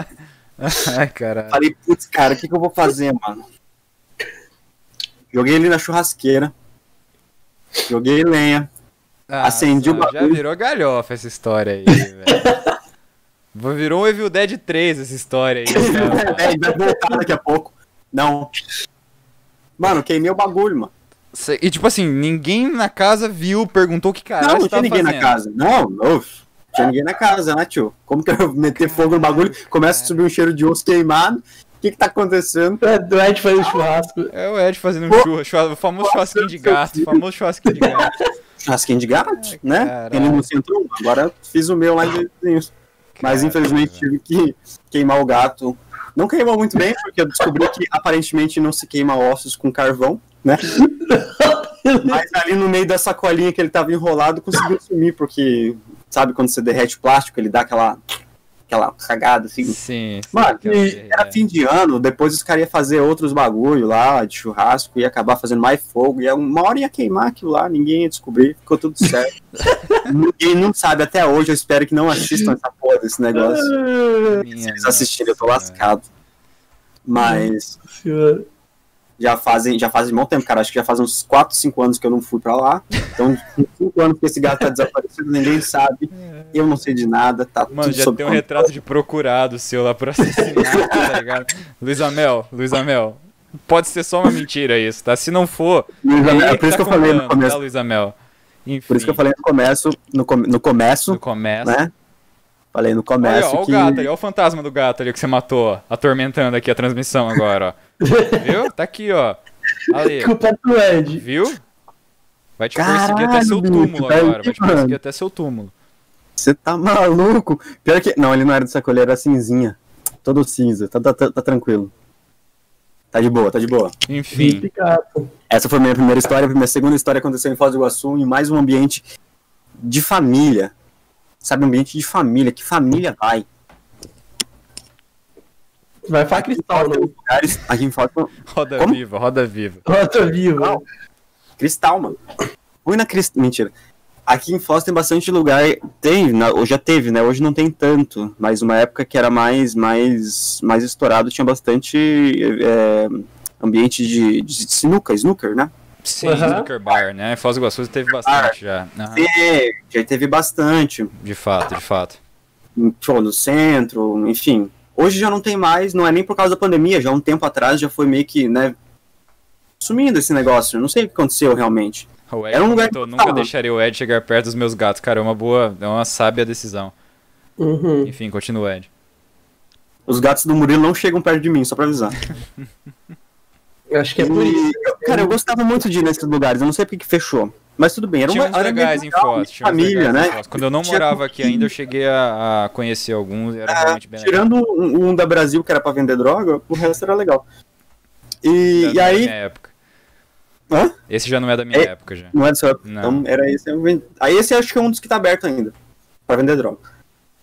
(laughs) Ai, caralho. Falei, putz, cara, o que, que eu vou fazer, mano? Joguei ele na churrasqueira. Joguei lenha. Ah, acendi o só, Já bagulho. virou galhofa essa história aí, velho. Virou um Evil Dead 3 essa história aí. cara. (laughs) É, vai voltar daqui a pouco. Não. Mano, queimei o bagulho, mano. E tipo assim, ninguém na casa viu, perguntou o que caralho não, não tinha tava ninguém fazendo. na casa. Não, não. tinha ninguém na casa, né, tio? Como que eu vou meter fogo no bagulho? Começa a subir um cheiro de osso queimado. O que que tá acontecendo? É, do Ed fazendo churrasco. É o Ed fazendo um churras, churras, o famoso churrasquinho de gato, o famoso churrasquinho de gato. Churrasquinho de gato, né? caralho. Ele no centro, agora fiz o meu lá em (laughs) desenhos. Mas infelizmente tive que queimar o gato. Não queimou muito bem, porque eu descobri que aparentemente não se queima ossos com carvão, né? (laughs) Mas ali no meio da sacolinha que ele tava enrolado, conseguiu sumir, porque sabe quando você derrete o plástico, ele dá aquela, aquela cagada assim. Sim, sim, Mano, sei, era é. fim de ano, depois os caras iam fazer outros bagulho lá, de churrasco, ia acabar fazendo mais fogo, e uma hora ia queimar aquilo lá, ninguém ia descobrir, ficou tudo certo. (laughs) ninguém não sabe até hoje, eu espero que não assistam essa desse negócio. Se eles assistirem, eu tô lascado. Mas Senhora. já fazem, já fazem bom tempo, cara. Acho que já faz uns 4, 5 anos que eu não fui pra lá. Então, 5 anos que esse gato tá desaparecido, ninguém sabe. Eu não sei de nada, tá Mano, tudo já sob tem um controle. retrato de procurado seu lá por assassinato, (laughs) tá ligado? Luiz Amel, Luiz Amel. Pode ser só uma mentira isso, tá? Se não for, Luiz é Amel, ele por isso tá que eu falei no contando, começo. Tá, Luiz Amel? Enfim, Por isso que eu falei no começo, no, com- no começo, no começo. né? Falei no Olha, começo ó, ó o que. gato ali, ó o fantasma do gato ali que você matou, atormentando aqui a transmissão agora, ó. (laughs) Viu? Tá aqui, ó. Ali, Culpa é do Ed. viu? Vai te Caralho, perseguir até seu túmulo tá agora, vai te perseguir mano. até seu túmulo. Você tá maluco? Pior que. Não, ele não era de sacolher, era cinzinha. Todo cinza. Tá, tá, tá, tá tranquilo. Tá de boa, tá de boa. Enfim. Essa foi a minha primeira história. A minha segunda história aconteceu em Foz do Iguaçu, em mais um ambiente de família. Sabe, um ambiente de família. Que família vai? Vai falar cristal, Tem né? lugares aqui em Foz. roda Como? viva, roda viva. Rota viva. Não. Cristal, mano. Fui na Cristal. Mentira. Aqui em Foz tem bastante lugar. Tem, na- ou já teve, né? Hoje não tem tanto. Mas uma época que era mais, mais, mais estourado, tinha bastante é, ambiente de, de sinuca, snooker, né? Sim, Aham. Snooker Bar, né? Foz do Iguaçu teve bastante já. Aham, É, já teve bastante. De fato, de fato. tipo, no centro, enfim. Hoje já não tem mais, não é nem por causa da pandemia, já há um tempo atrás já foi meio que, né, sumindo esse negócio. Eu não sei o que aconteceu realmente. O Ed Era um lugar comentou, que nunca tava. deixaria o Ed chegar perto dos meus gatos. Cara, é uma boa, é uma sábia decisão. Uhum. Enfim, continua, Ed. Os gatos do Murilo não chegam perto de mim, só pra avisar. (laughs) Eu Acho que é por isso. eu- cara, eu gostava muito de ir nesses lugares, eu não sei porque que fechou. Mas tudo bem, era Tinha uma legais meio em legal, Foz, tinha família, né? Foz. Quando eu não Tinha morava aqui ainda, eu cheguei a, a conhecer alguns, era realmente bem legal. Tirando um, um da Brasil que era pra vender droga, o resto era legal. E, Já e é da aí. minha época. Hã? Esse já não é da minha É- época já. Não é do seu. Não. Então, era esse. Aí esse acho que é um dos que tá aberto ainda. Pra vender droga.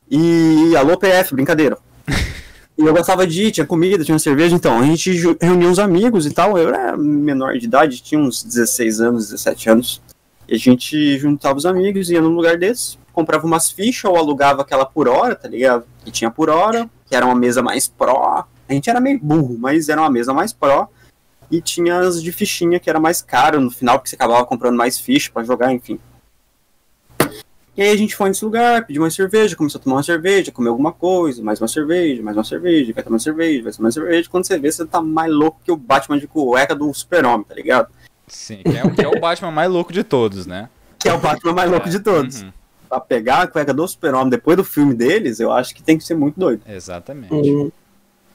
E alô PF, brincadeira. (laughs) e eu gostava de ir, tinha comida, tinha cerveja, então a gente reunia uns amigos e tal. Eu era menor de idade, tinha uns 16 anos, 17 anos. E a gente juntava os amigos, ia num lugar desse, comprava umas fichas ou alugava aquela por hora, tá ligado? Que tinha por hora, que era uma mesa mais pró. A gente era meio burro, mas era uma mesa mais pró. E tinha as de fichinha que era mais caro no final, porque você acabava comprando mais ficha pra jogar, enfim. E aí a gente foi nesse lugar, pediu uma cerveja, começou a tomar uma cerveja, comer alguma coisa, mais uma cerveja, mais uma cerveja, vai tomar cerveja, vai tomar uma cerveja. Quando você vê, você tá mais louco que o Batman de cueca do super-homem, tá ligado? Sim, que é, o- que é o Batman mais louco de todos, né? Que é o Batman mais louco de todos. Uhum, Pra pegar a cueca do super-homem depois do filme deles, eu acho que tem que ser muito doido. exatamente. Uhum.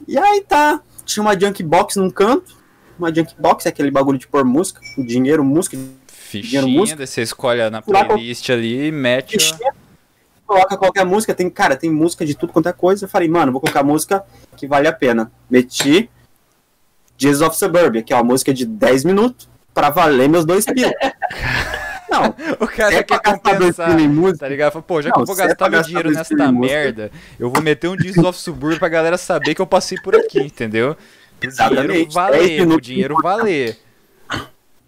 E aí tá, tinha uma junk box num canto, uma junk box é aquele bagulho de pôr música, dinheiro, música, Fichinha, música. você escolhe na playlist ali e mete. fichinha, coloca qualquer música, tem, cara, tem música de tudo quanto é coisa. Eu falei, mano, vou colocar música que vale a pena. Meti Jesus of Suburbia, que é uma música de 10 minutos, pra valer meus dois pila. (laughs) Não, O cara é quer compensar. música, Tá ligado? Pô, já que Não, eu vou é gastar pra meu dinheiro nessa música- merda, eu vou meter um Jesus of Suburbia pra galera saber que eu passei por aqui, entendeu? Exatamente, dinheiro 10 valer, minutos dinheiro valer.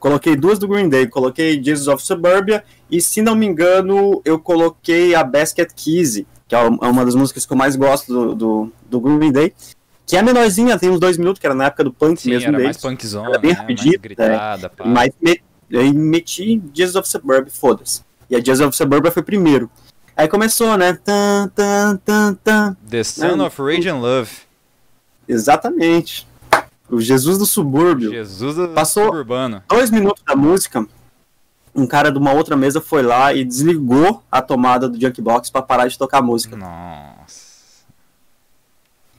Coloquei duas do Green Day, coloquei Jesus of Suburbia, e se não me engano, eu coloquei a Basket Keys, que é uma das músicas que eu mais gosto do, do, do Green Day, que é menorzinha, tem uns dois minutos, que era na época do punk Sim, mesmo era deles. mais punkzona, Era bem né? mais rapidinho, gritada, pá. Mas me, aí meti Jesus of Suburbia, foda-se. E a Jesus of Suburbia foi primeiro. Aí começou, né? Tan, tan, tan, tan. The Son Não, of Rage and Love. Exatamente. O Jesus do subúrbio. Jesus do Passou- suburbano. Dois minutos da música, um cara de uma outra mesa foi lá e desligou a tomada do Junkbox pra parar de tocar música. Nossa.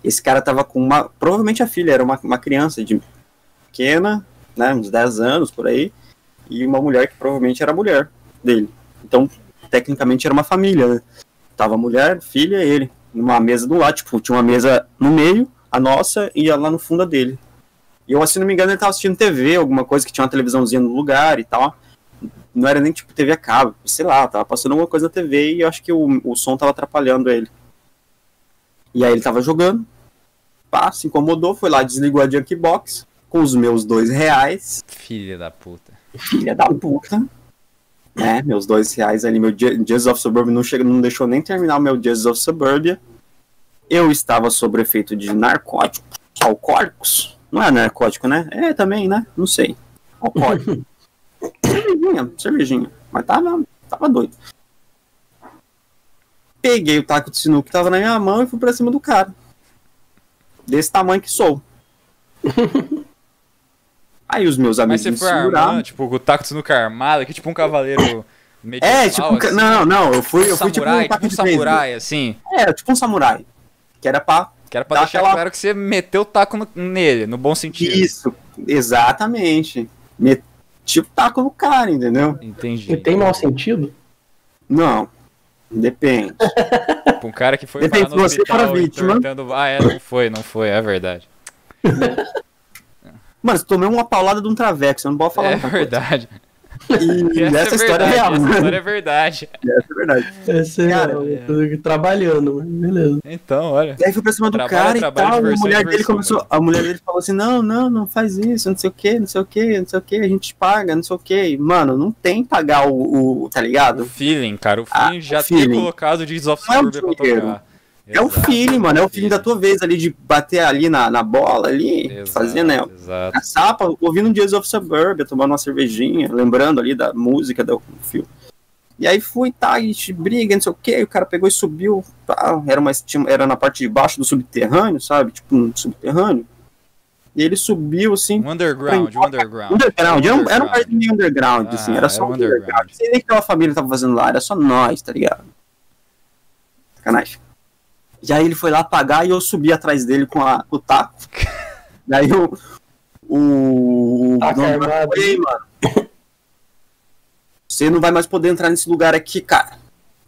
Esse cara tava com uma. Provavelmente a filha era uma, uma criança de pequena, né? Uns 10 anos por aí. E uma mulher que provavelmente era a mulher dele. Então, tecnicamente era uma família, né? Tava a mulher, filha e ele. Numa mesa do lado, tipo, tinha uma mesa no meio, a nossa, e lá no fundo a dele. E eu, se não me engano, ele tava assistindo TV, alguma coisa que tinha uma televisãozinha no lugar e tal. Não era nem tipo TV a cabo, sei lá, tava passando alguma coisa na TV e eu acho que o, o som tava atrapalhando ele. E aí ele tava jogando, pá, se incomodou, foi lá, desligou a Junkbox com os meus dois reais. Filha da puta. Filha da puta. É, meus dois reais ali, meu Jesus of Suburbia não, chega, não deixou nem terminar o meu Jesus of Suburbia. Eu estava sob efeito de narcóticos, alcoólicos. Não é narcótico, né? É também, né? Não sei. Alcoólico. (laughs) cervejinha, cervejinha. Mas tava, tava doido. Peguei o taco de sinuca que tava na minha mão e fui pra cima do cara. Desse tamanho que sou. (laughs) Aí os meus Mas amigos você me foi seguraram. armando, tipo, com o taco de sinuca armado, que tipo um cavaleiro (laughs) medieval, É, tipo, um assim. não, não, eu fui, eu fui tipo samurai, um tipo um de beisebol. samurai, assim. É, tipo um samurai. Que era pra. Que era pra deixar aquela- claro que você meteu o taco no- nele, no bom sentido. Isso, exatamente. Meti o taco no cara, entendeu? Entendi. E tem mau sentido? Não. Depende. (laughs) Pra um cara que foi Depende parar no você hospital for a vítima. entortando- Ah, é, não foi, não foi, é verdade. Mano, você tomei uma paulada de um traveco, você não pode falar é outra coisa. Verdade. (laughs) E Essa, essa, é história é verdade, real. essa história (laughs) é verdade. Essa é verdade. Esse é, Cara, eu tô trabalhando, beleza. Então, olha. E aí fui pra cima do Trabalho, cara trabalho, e tal. e a diversão, mulher dele começou. mano. A mulher dele falou assim: não, não, não faz isso, não sei o que, não sei o que, não sei o que, a gente paga, não sei o que. Mano, não tem pagar o, o- tá O ligado? feeling, cara, o Ah, feeling o já feeling. ter colocado o Jesus of Não é o Suburbia pra tocar. É o feeling, mano. É o feeling da tua vez ali de bater ali na, na bola ali, Exato, fazer, né? Exato. A sapa, ouvindo um Jazz of Suburbia, tomando uma cervejinha, lembrando ali da música do filme. E aí fui, tá, e te briga, não sei o que, o cara pegou e subiu, tá, era, uma, era na parte de baixo do subterrâneo, sabe? Tipo um subterrâneo. E ele subiu assim. Um underground, um underground. Underground, era um, era um Underground. parque meio underground, Ah, assim, era era só um um underground. underground. Não sei nem o que aquela família tava fazendo lá, era só nós, tá ligado? Sacanagem. E aí ele foi lá pagar e eu subi atrás dele com, a, com o taco. (laughs) E aí o. O. Bar falou, "Ei, mano. Você não vai mais poder entrar nesse lugar aqui, cara.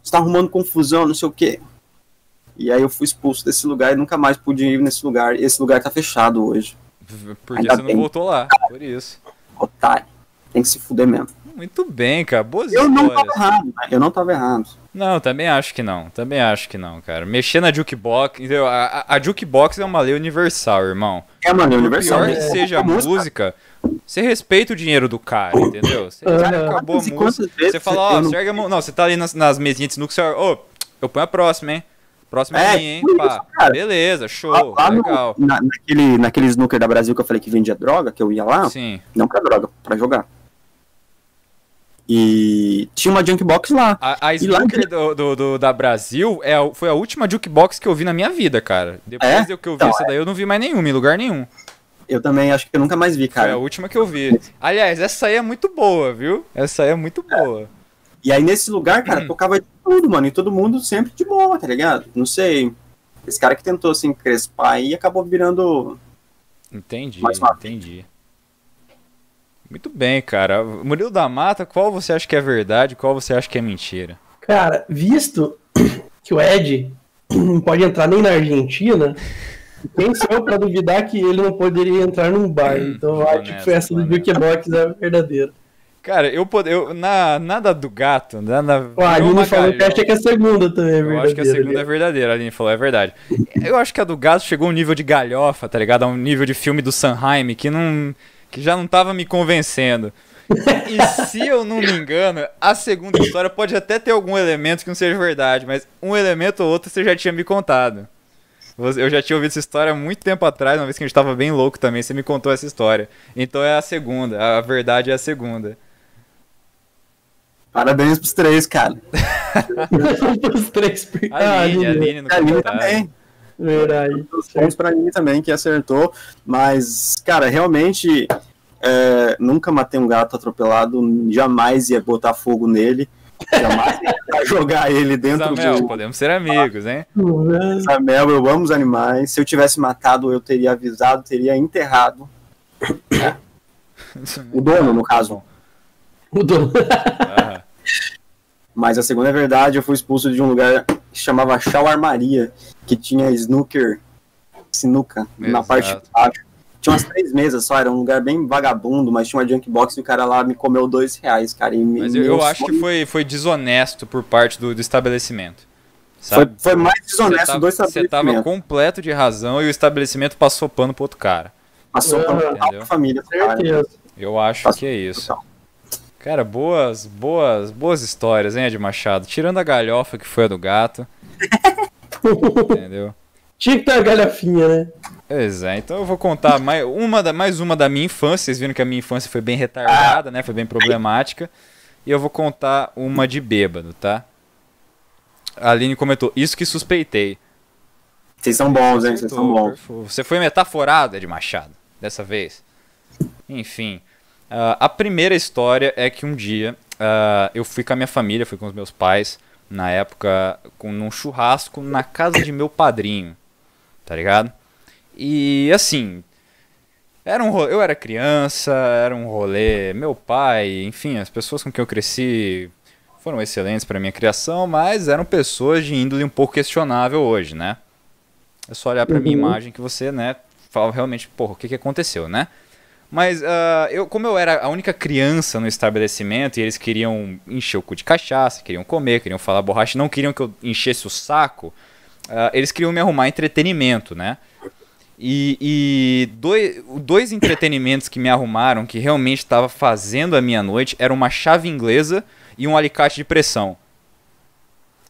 Você tá arrumando confusão, não sei o quê. E aí eu fui expulso desse lugar e nunca mais pude ir nesse lugar. E esse lugar tá fechado hoje. Porque Ainda você não bem. voltou lá, por isso. Otário. Tem que se fuder mesmo. Muito bem, cara. Boas Eu não histórias. tava errado, né? Eu não tava errado. Não, também acho que não. Também acho que não, cara. Mexer na jukebox. Entendeu? A, a, a jukebox é uma lei universal, irmão. É, mano, é Por universal. pior que né? seja a música. você respeita o dinheiro do cara, entendeu? Você Aham. acabou a música. Você fala, ó, eu não- ergue a mão. Não, você tá ali nas, nas mesinhas de sinuca, você ô, eu ponho a próxima, hein? Próxima é, É, minha, hein? Pá. isso. Beleza, show, Lá, lá no- legal. na, naquele, naquele snooker da Brasil que eu falei que vendia droga, que eu ia lá, Sim. não pra droga, pra jogar. E tinha uma junkbox lá. A, a E lá do, do- do- da Brasil é, foi a última jukebox que eu vi na minha vida, cara. Depois É? do que eu vi Então, essa daí, eu não vi mais nenhuma, em lugar nenhum. Eu também acho que eu nunca mais vi, Foi a cara. última que eu vi. Aliás, essa aí é muito boa, viu? Essa aí é muito boa. E aí nesse lugar, cara, Hum. tocava de tudo, mano. E todo mundo sempre de boa, tá ligado? Não sei. Esse cara que tentou assim crespar aí acabou virando. Entendi, entendi. Muito bem, cara. Murilo da Mata, qual você acha que é verdade, qual você acha que é mentira? Cara, visto (clears throat) que o Ed não pode entrar nem na Argentina, (laughs) quem sou eu pra duvidar que ele não poderia entrar num bar? Então eu acho que foi essa do Jukebox é verdadeira. Cara, eu, pod- eu na nada do gato, nada. Ó, a virou Aline falou que acha que a segunda também é Eu verdadeira. acho que a segunda né? é verdadeira, a Aline falou, é verdade. Eu acho que a do gato chegou a um nível de galhofa, tá ligado? A um nível de filme do Sanheim que não. Que já não tava me convencendo. E se eu não me engano, a segunda história pode até ter algum elemento que não seja verdade, mas um elemento ou outro você já tinha me contado. Eu já tinha ouvido essa história há muito tempo atrás, uma vez que a gente tava bem louco também, você me contou essa história. Então é a segunda, a verdade é a segunda. Parabéns pros três, cara. (laughs) Os três per- A Ah, Aline, a Aline, Aline no A Aline comentário. também. Verdade. Os pontos pra mim também, que acertou. Mas, cara, realmente é, nunca matei um gato atropelado, jamais ia botar fogo nele, jamais ia (laughs) jogar ele dentro Samel, do. podemos ser amigos, hein? Samel, eu amo os animais. Se eu tivesse matado, eu teria avisado, teria enterrado. (laughs) O dono, no caso. O dono. Ah, Mas a segunda é verdade, eu fui expulso de um lugar que se chamava Shawarmaria, que tinha snooker, sinuca, na Exato. parte de baixo. Tinha umas três mesas só, era um lugar bem vagabundo, mas tinha uma junkbox e o cara lá me comeu dois reais, cara. E me- Mas eu, eu acho que foi, foi desonesto por parte do, do estabelecimento. foi, Sabe? foi mais Você desonesto tava, do você tava estabelecimento. completo de razão e o estabelecimento passou pano pro outro cara. Passou pra Entendeu? matar a família, cara. Certeza. Eu acho Passou que é isso. total. Cara, boas, boas, boas histórias, hein, Ed Machado? Tirando a galhofa que foi a do gato. (laughs) entendeu? Tinha que ter a galhofinha, né? Pois é, então eu vou contar mais uma, da, mais uma da minha infância. Vocês viram que a minha infância foi bem retardada, né? Foi bem problemática. E eu vou contar uma de bêbado, tá? A Aline comentou, isso que suspeitei. Vocês são bons, hein? Vocês são bons. Você foi metaforado, Ed Machado, dessa vez. Enfim, ah, a primeira história é que um dia ah, eu fui com a minha família, fui com os meus pais, na época, com, num churrasco na casa de meu padrinho, tá ligado? E assim, era um ro- eu era criança, era um rolê, meu pai, enfim, as pessoas com quem eu cresci foram excelentes para minha criação, mas eram pessoas de índole um pouco questionável hoje, né? É só olhar pra minha Uhum. imagem que você, né, fala realmente, porra, o que que aconteceu, né? Mas ah, eu, como eu era a única criança no estabelecimento e eles queriam encher o cu de cachaça, queriam comer, queriam falar borracha, não queriam que eu enchesse o saco, ah, eles queriam me arrumar entretenimento, né? E, e dois, dois entretenimentos que me arrumaram, que realmente estava fazendo a minha noite, era uma chave inglesa e um alicate de pressão.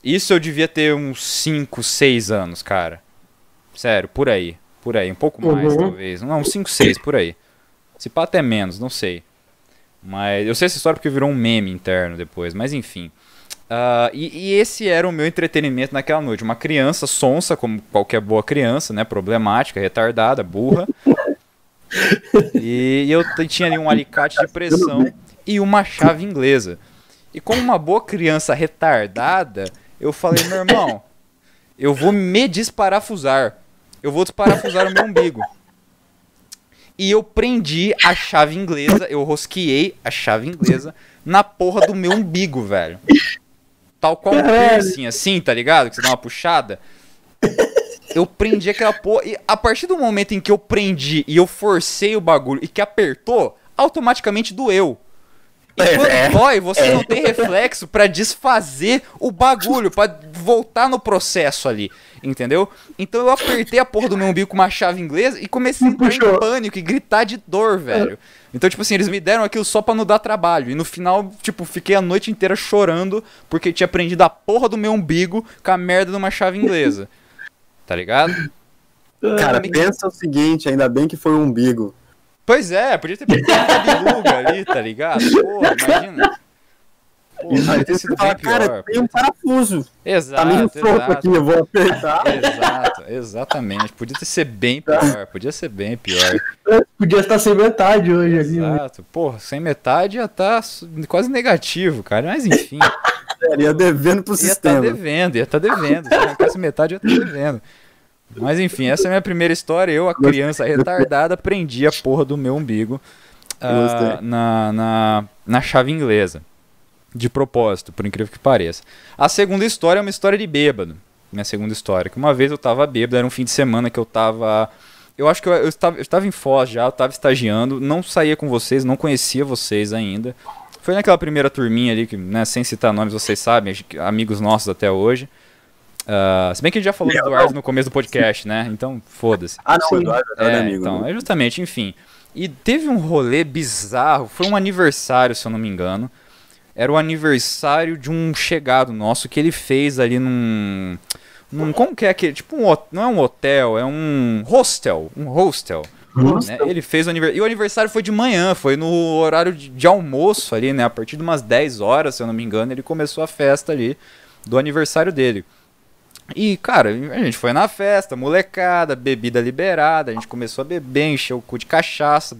Isso eu devia ter uns 5, 6 anos, cara. Sério, por aí. Por aí, um pouco mais, Uhum. talvez. Não, uns 5, 6, por aí. Se pá até menos, não sei. Mas eu sei essa história porque virou um meme interno depois, mas enfim. Ah, e, e esse era o meu entretenimento naquela noite. Uma criança sonsa, como qualquer boa criança, né? Problemática, retardada, burra. E, eu t- tinha ali um alicate de pressão e uma chave inglesa. E como uma boa criança retardada, eu falei, meu irmão, eu vou me desparafusar. Eu vou desparafusar o meu umbigo. E eu prendi a chave inglesa, eu rosqueei a chave inglesa na porra do meu umbigo, velho. Tal qual um piercing, assim, tá ligado? Que você dá uma puxada. Eu prendi aquela porra. E a partir do momento em que eu prendi e eu forcei o bagulho e que apertou, automaticamente doeu. E É, quando é. dói, você não tem reflexo pra desfazer o bagulho, pra voltar no processo ali, entendeu? Então eu apertei a porra do meu umbigo com uma chave inglesa e comecei a entrar em pânico e gritar de dor, velho. Então, tipo assim, eles me deram aquilo só pra não dar trabalho. E no final, tipo, fiquei a noite inteira chorando porque tinha prendido a porra do meu umbigo com a merda de uma chave inglesa. Tá ligado? Cara, pensa o seguinte, ainda bem que foi um umbigo. Pois é, podia ter pegado uma biluga ali, tá ligado? Porra, imagina. Pô, ter sido bem cara, pior. tem um parafuso. Exato, Tá meio exato. aqui, eu vou apertar. Exato, exatamente. Podia ter ser bem pior, podia ser bem pior. Podia estar sem metade hoje ali, né? Exato. Porra, sem metade ia estar quase negativo, cara. Mas enfim, Sério, (laughs) ia devendo pro ia estar sistema. devendo, ia estar devendo. Se arrancasse metade, ia estar devendo. Mas enfim, essa é a minha primeira história. Eu, a criança retardada, prendi a porra do meu umbigo Gostei. na, na, na chave inglesa. De propósito, por incrível que pareça. A segunda história é uma história de bêbado. Minha segunda história. Que uma vez eu tava bêbado, era um fim de semana que eu tava. Eu acho que eu, eu, estava, eu estava em Foz já, eu estava estagiando, não saía com vocês, não conhecia vocês ainda. Foi naquela primeira turminha ali, que, né, sem citar nomes, vocês sabem, amigos nossos até hoje. Uh, se bem que a gente já falou do Eduardo no começo do podcast, né? Então, foda-se. Ah, não, o Eduardo é, É, amigo. então, né? é justamente, enfim. E teve um rolê bizarro, foi um aniversário, se eu não me engano. Era o aniversário de um chegado nosso que ele fez ali num. num como que é aquele? Tipo um. Não é um hotel, é um hostel. Um hostel. né? Ele fez o aniversário. E o aniversário foi de manhã, foi no horário de, de almoço ali, né? A partir de umas 10 horas, se eu não me engano, ele começou a festa ali do aniversário dele. E, cara, a gente foi na festa, molecada, bebida liberada, a gente começou a beber, encher o cu de cachaça.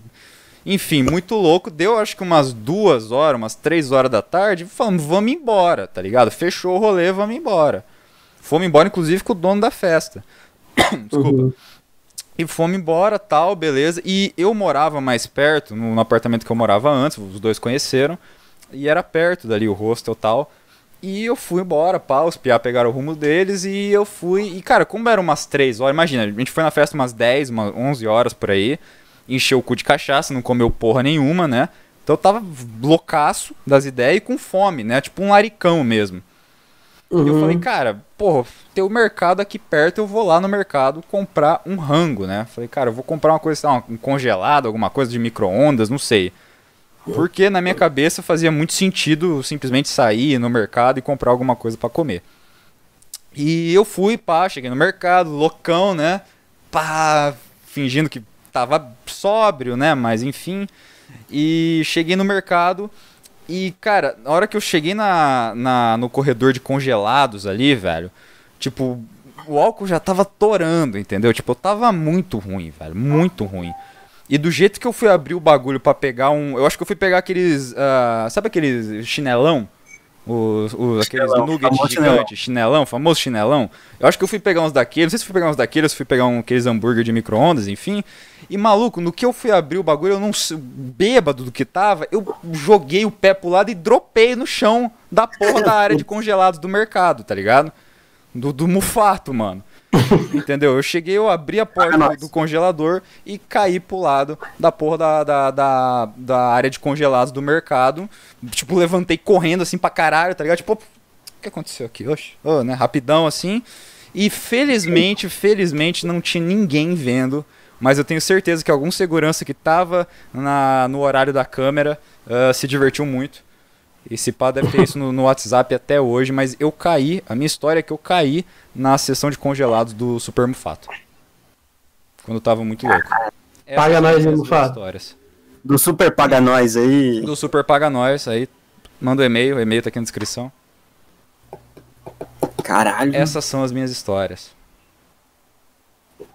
Enfim, muito louco. Deu acho que umas duas horas, umas três horas da tarde. Falamos, vamos embora, tá ligado? Fechou o rolê, vamos embora. Fomos embora, inclusive, com o dono da festa. (coughs) Desculpa. Uhum. E fomos embora, tal, beleza. E eu morava mais perto, no, no apartamento que eu morava antes, os dois conheceram. E era perto dali o hostel tal. E eu fui embora, pá, os piá pegaram o rumo deles e eu fui. E, cara, como eram umas 3 horas, imagina, a gente foi na festa umas 10, umas 11 horas por aí. Encheu o cu de cachaça, não comeu porra nenhuma, né? Então eu tava loucaço das ideias e com fome, né? Tipo um laricão mesmo. E eu Uhum. falei, cara, porra, tem o mercado aqui perto, eu vou lá no mercado comprar um rango, né? Falei, cara, eu vou comprar uma coisa, sei lá, um congelado, alguma coisa de micro-ondas, não sei. Porque na minha cabeça fazia muito sentido simplesmente sair no mercado e comprar alguma coisa pra comer. E eu fui, pá, cheguei no mercado, loucão, né? Pá, fingindo que tava sóbrio, né? Mas enfim. E cheguei no mercado e, cara, na hora que eu cheguei na, na, no corredor de congelados ali, velho, tipo, o álcool já tava torando, entendeu? Tipo, eu tava muito ruim, velho, muito ruim. E do jeito que eu fui abrir o bagulho pra pegar um. Eu acho que eu fui pegar aqueles. ah, sabe aqueles chinelão? Os, os, aqueles Chinelão, nuggets gigantes, chinelão, famoso chinelão. Eu acho que eu fui pegar uns daqueles, não sei se fui pegar uns daqueles, fui pegar um, aqueles hambúrguer de micro-ondas, enfim. E maluco, no que eu fui abrir o bagulho, eu não bêbado do que tava, eu joguei o pé pro lado e dropei no chão da porra da área de congelados do mercado, tá ligado? Do, do mufato, mano. (laughs) Entendeu? Eu cheguei, eu abri a porta do, do congelador e caí pro lado da porra da, da, da, da área de congelados do mercado. Tipo, levantei correndo assim pra caralho, tá ligado? Tipo, o que aconteceu aqui? Oxe, Ô, né? Rapidão assim. E felizmente, felizmente não tinha ninguém vendo. Mas eu tenho certeza que algum segurança que tava na, no horário da câmera ah, se divertiu muito. Esse pá deve ter isso no, no WhatsApp até hoje, mas eu caí, a minha história é que eu caí na sessão de congelados do Super Mufato. Quando eu tava muito louco. Essas Paga são nós, Mufato? histórias. Do Super Paga Nós aí. Do Super Paga Nós, aí manda o e-mail, o e-mail tá aqui na descrição. Caralho. Essas são as minhas histórias.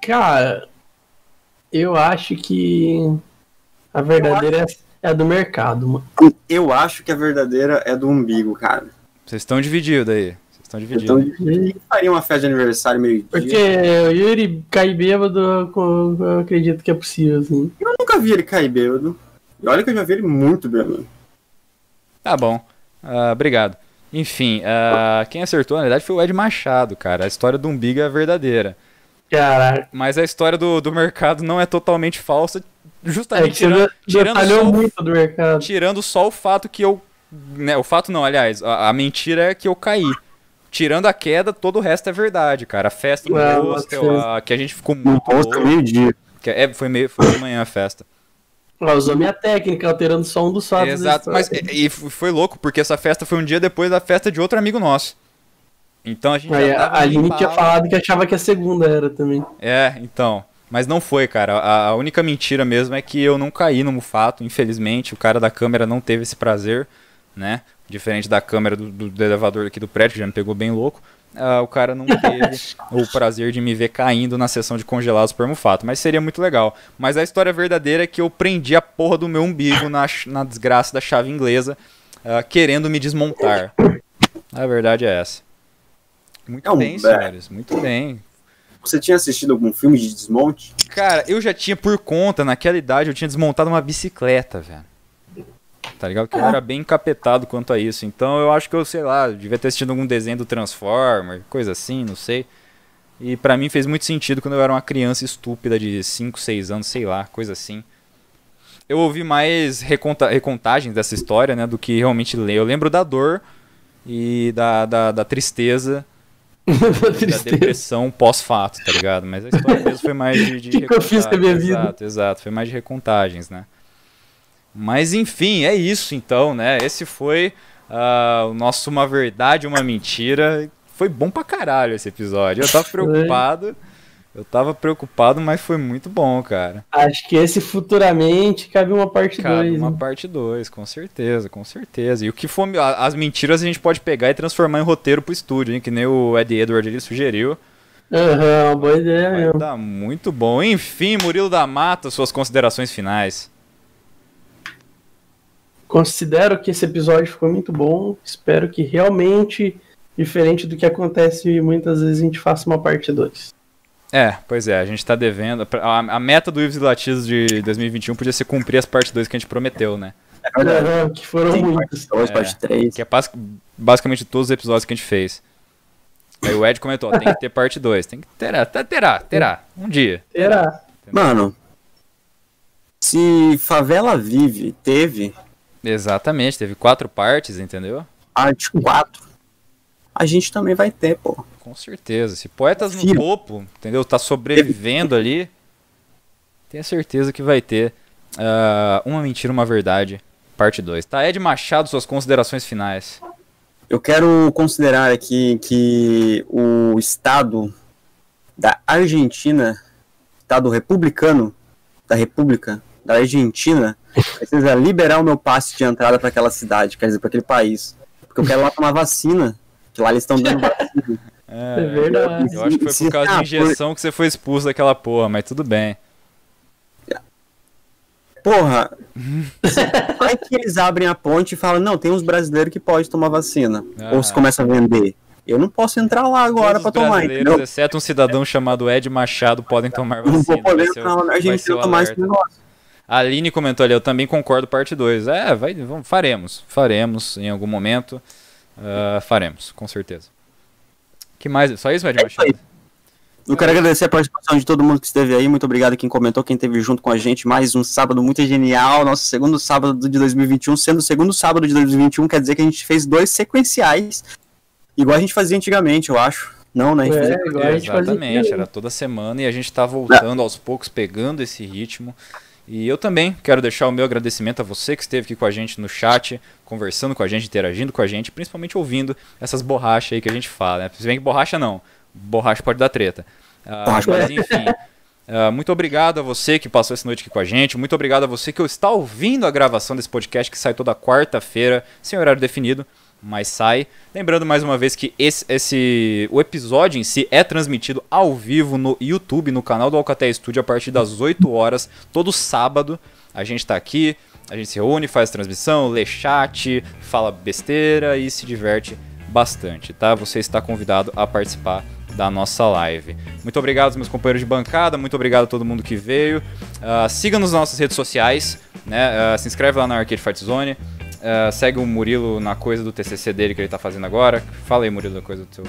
Cara, eu acho que a verdadeira é é a do mercado, mano. Eu acho que a verdadeira é do umbigo, cara. Vocês estão divididos aí. Vocês estão Então, divididos. eu faria uma festa de aniversário meio-dia. Porque o Yuri cair bêbado, eu acredito que é possível, assim. Eu nunca vi ele cair bêbado. E olha que eu já vi ele muito bêbado. Tá bom. Ah, obrigado. Enfim, ah, quem acertou, na verdade, foi o Ed Machado, cara. A história do umbigo é verdadeira. Caraca. Mas a história do, do mercado não é totalmente falsa, justamente você tirando, tirando, detalhou só, o- muito do mercado. tirando só o fato que eu. Né, o fato não, aliás, a, a mentira é que eu caí. Tirando a queda, todo o resto é verdade, cara. A festa no Ah, hostel, a- que a gente ficou muito louco. meio-dia. que é, foi, meio, foi de manhã a festa. Ela usou minha técnica, alterando só um dos fatos. Exato, mas e, e foi louco, porque essa festa foi um dia depois da festa de outro amigo nosso. Então a gente Aí, já a Aline tinha falado que achava que a segunda era também. É, então. Mas não foi, cara. A, a única mentira mesmo é que eu não caí no mufato, infelizmente. O cara da câmera não teve esse prazer, né? Diferente da câmera do, do- do elevador aqui do prédio, que já me pegou bem louco. Ah, o cara não teve (laughs) o prazer de me ver caindo na sessão de congelados por mufato. Mas seria muito legal. Mas a história verdadeira é que eu prendi a porra do meu umbigo na, na desgraça da chave inglesa, ah, querendo me desmontar. A verdade é essa. Muito É bem, bé. senhores. Muito bem. Você tinha assistido algum filme de desmonte? Cara, eu já tinha por conta, naquela idade, eu tinha desmontado uma bicicleta, velho. Tá ligado? Que eu era bem encapetado quanto a isso. Então eu acho que eu, sei lá, devia ter assistido algum desenho do Transformer, coisa assim, não sei. E pra mim fez muito sentido quando eu era uma criança estúpida de 5, 6 anos, sei lá, coisa assim. Eu ouvi mais reconta recontagens dessa história, né, do que realmente ler. Eu lembro da dor e da, da, da tristeza da depressão pós-fato, tá ligado? Mas a história mesmo foi mais de, de Que (laughs) que eu fiz com a minha vida? Exato, exato. Foi mais de recontagens, né? Mas enfim, é isso então, né? Esse foi ah, o nosso Uma Verdade, Uma Mentira. Foi bom pra caralho esse episódio. Eu tava preocupado. Eu tava preocupado, mas foi muito bom, cara. Acho que esse futuramente cabe uma parte né? Cabe 2. uma parte 2, com certeza, com certeza. E o que for. As mentiras a gente pode pegar e transformar em roteiro pro estúdio, hein? Que nem o Ed Edward ele sugeriu. Aham, uma boa ideia Vai mesmo. dar muito bom. Enfim, Murilo da Mata, suas considerações finais. considero que esse episódio ficou muito bom. Espero que realmente, diferente do que acontece muitas vezes, a gente faça uma parte 2. É, pois é, a gente tá devendo. A, a meta do Ives e Latidos de 2021 podia ser cumprir as partes 2 que a gente prometeu, né? É verdade. Aham, que foram muitas. parte 2, É. parte 3. Que é basic- basicamente todos os episódios que a gente fez. Aí o Ed comentou, ó, tem que ter parte 2. Tem que terá, tá- terá, terá. Um dia. Será? Mano, se Favela Vive teve Exatamente, teve quatro partes, entendeu? parte 4, a gente também vai ter, pô. Com certeza. Se Poetas no Filho. Topo, entendeu? Tá sobrevivendo ali, tenha certeza que vai ter ah, Uma Mentira, Uma Verdade, parte 2. Tá, Ed Machado, suas considerações finais. Eu quero considerar aqui que o Estado da Argentina, Estado republicano da República da Argentina, precisa liberar o meu passe de entrada para aquela cidade, quer dizer, para aquele país. Porque eu quero lá tomar vacina, que lá eles estão dando (laughs) vacina. É verdade. Eu acho que foi por causa de injeção que você foi expulso daquela porra, mas tudo bem. Porra, (laughs) vai que eles abrem a ponte e falam, não, tem uns brasileiros que podem tomar vacina. Ah. Ou se começa a vender. Eu não posso entrar lá agora para tomar, entendeu? exceto um cidadão chamado Ed Machado, podem tomar Eu não vacina. vou poder entrar lá na Argentina tomar esse negócio. A Aline comentou ali, eu também concordo, parte 2. É, vai, vamos, faremos. Faremos em algum momento. Ah, faremos, com certeza. que mais? Só isso, Ed É. Machado? Eu quero agradecer a participação de todo mundo que esteve aí. Muito obrigado a quem comentou, quem esteve junto com a gente. Mais um sábado muito genial. Nosso segundo sábado de 2021. Sendo o segundo sábado de 2021, quer dizer que a gente fez dois sequenciais. Igual a gente fazia antigamente, eu acho. Não, né? A gente É, fazia- igual a gente fazia Exatamente, aqui. era toda semana e a gente tá voltando aos poucos, pegando esse ritmo. E eu também quero deixar o meu agradecimento a você que esteve aqui com a gente no chat, conversando com a gente, interagindo com a gente, principalmente ouvindo essas borrachas aí que a gente fala, né? Se bem que borracha não, borracha pode dar treta. Ah, mas enfim, ah, muito obrigado a você que passou essa noite aqui com a gente, muito obrigado a você que está ouvindo a gravação desse podcast que sai toda quarta-feira, sem horário definido mas sai. Lembrando mais uma vez que esse, esse o episódio em si é transmitido ao vivo no YouTube, no canal do Alcatel Studio, a partir das 8 horas, todo sábado. A gente tá aqui, a gente se reúne, faz transmissão, lê chat, fala besteira e se diverte bastante, tá? Você está convidado a participar da nossa live. Muito obrigado aos meus companheiros de bancada, muito obrigado a todo mundo que veio. Ah, Siga-nos nas nossas redes sociais, né? Ah, se inscreve lá na Arcade Fight Zone. Ah, segue o Murilo na coisa do TCC dele que ele tá fazendo agora. Fala aí, Murilo, da coisa do seu.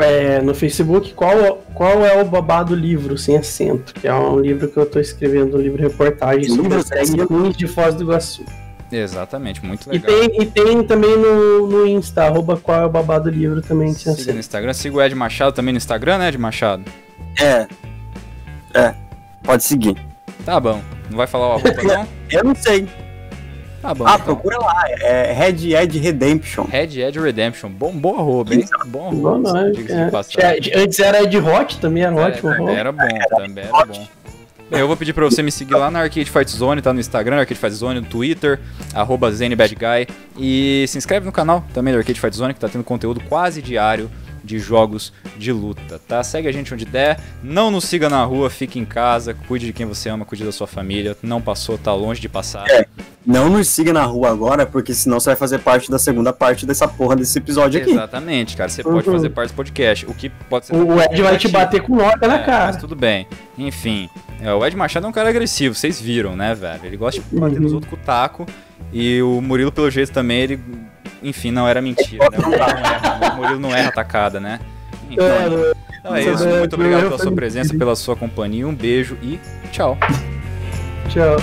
É, no Facebook, qual, qual é o babado livro sem acento? Que é um livro que eu tô escrevendo, um livro reportagem sobre Livro as sem acento? ruins de Foz do Iguaçu. Exatamente, muito E legal. tem, e tem também no, no Insta, arroba qual é o babado livro também sem Siga no acento. Instagram. Siga o Ed Machado também no Instagram, né, Ed Machado? É. É. Pode seguir. Tá bom. Não vai falar o arroba, não? (laughs) Eu não sei. Tá bom. Ah, então. procura lá. É Red Ed Redemption. Red Ed Redemption. Bom, bom arroba, hein? Bom arroba. é. Antes era Ed Hot, também era É, ótimo. também era bom, também era bom. Bem, eu vou pedir pra você me seguir lá na Arcade Fight Zone, tá no Instagram, Arcade Fight Zone, no Twitter, arroba ZenBadGuy. E se inscreve no canal também do Arcade Fight Zone, que tá tendo conteúdo quase diário de jogos de luta, tá? Segue a gente onde der, não nos siga na rua, fique em casa, cuide de quem você ama, cuide da sua família. Não passou, tá longe de passar. É. Não nos siga na rua agora, porque senão você vai fazer parte da segunda parte dessa porra desse episódio aqui. Exatamente, cara. Você pode Uhum. fazer parte do podcast, o que pode ser. O Ed vai te bater com nota na É, cara. Mas tudo bem. Enfim, é, o Ed Machado é um cara agressivo, vocês viram, né, velho? Ele gosta de bater Uhum. nos outros com o taco. E o Murilo, pelo jeito, também, ele. Enfim, não era mentira, né? O Murilo não erra, o Murilo não erra atacada, né? É, então é isso Muito obrigado pela sua presença, pela sua companhia. Um beijo e tchau. Tchau.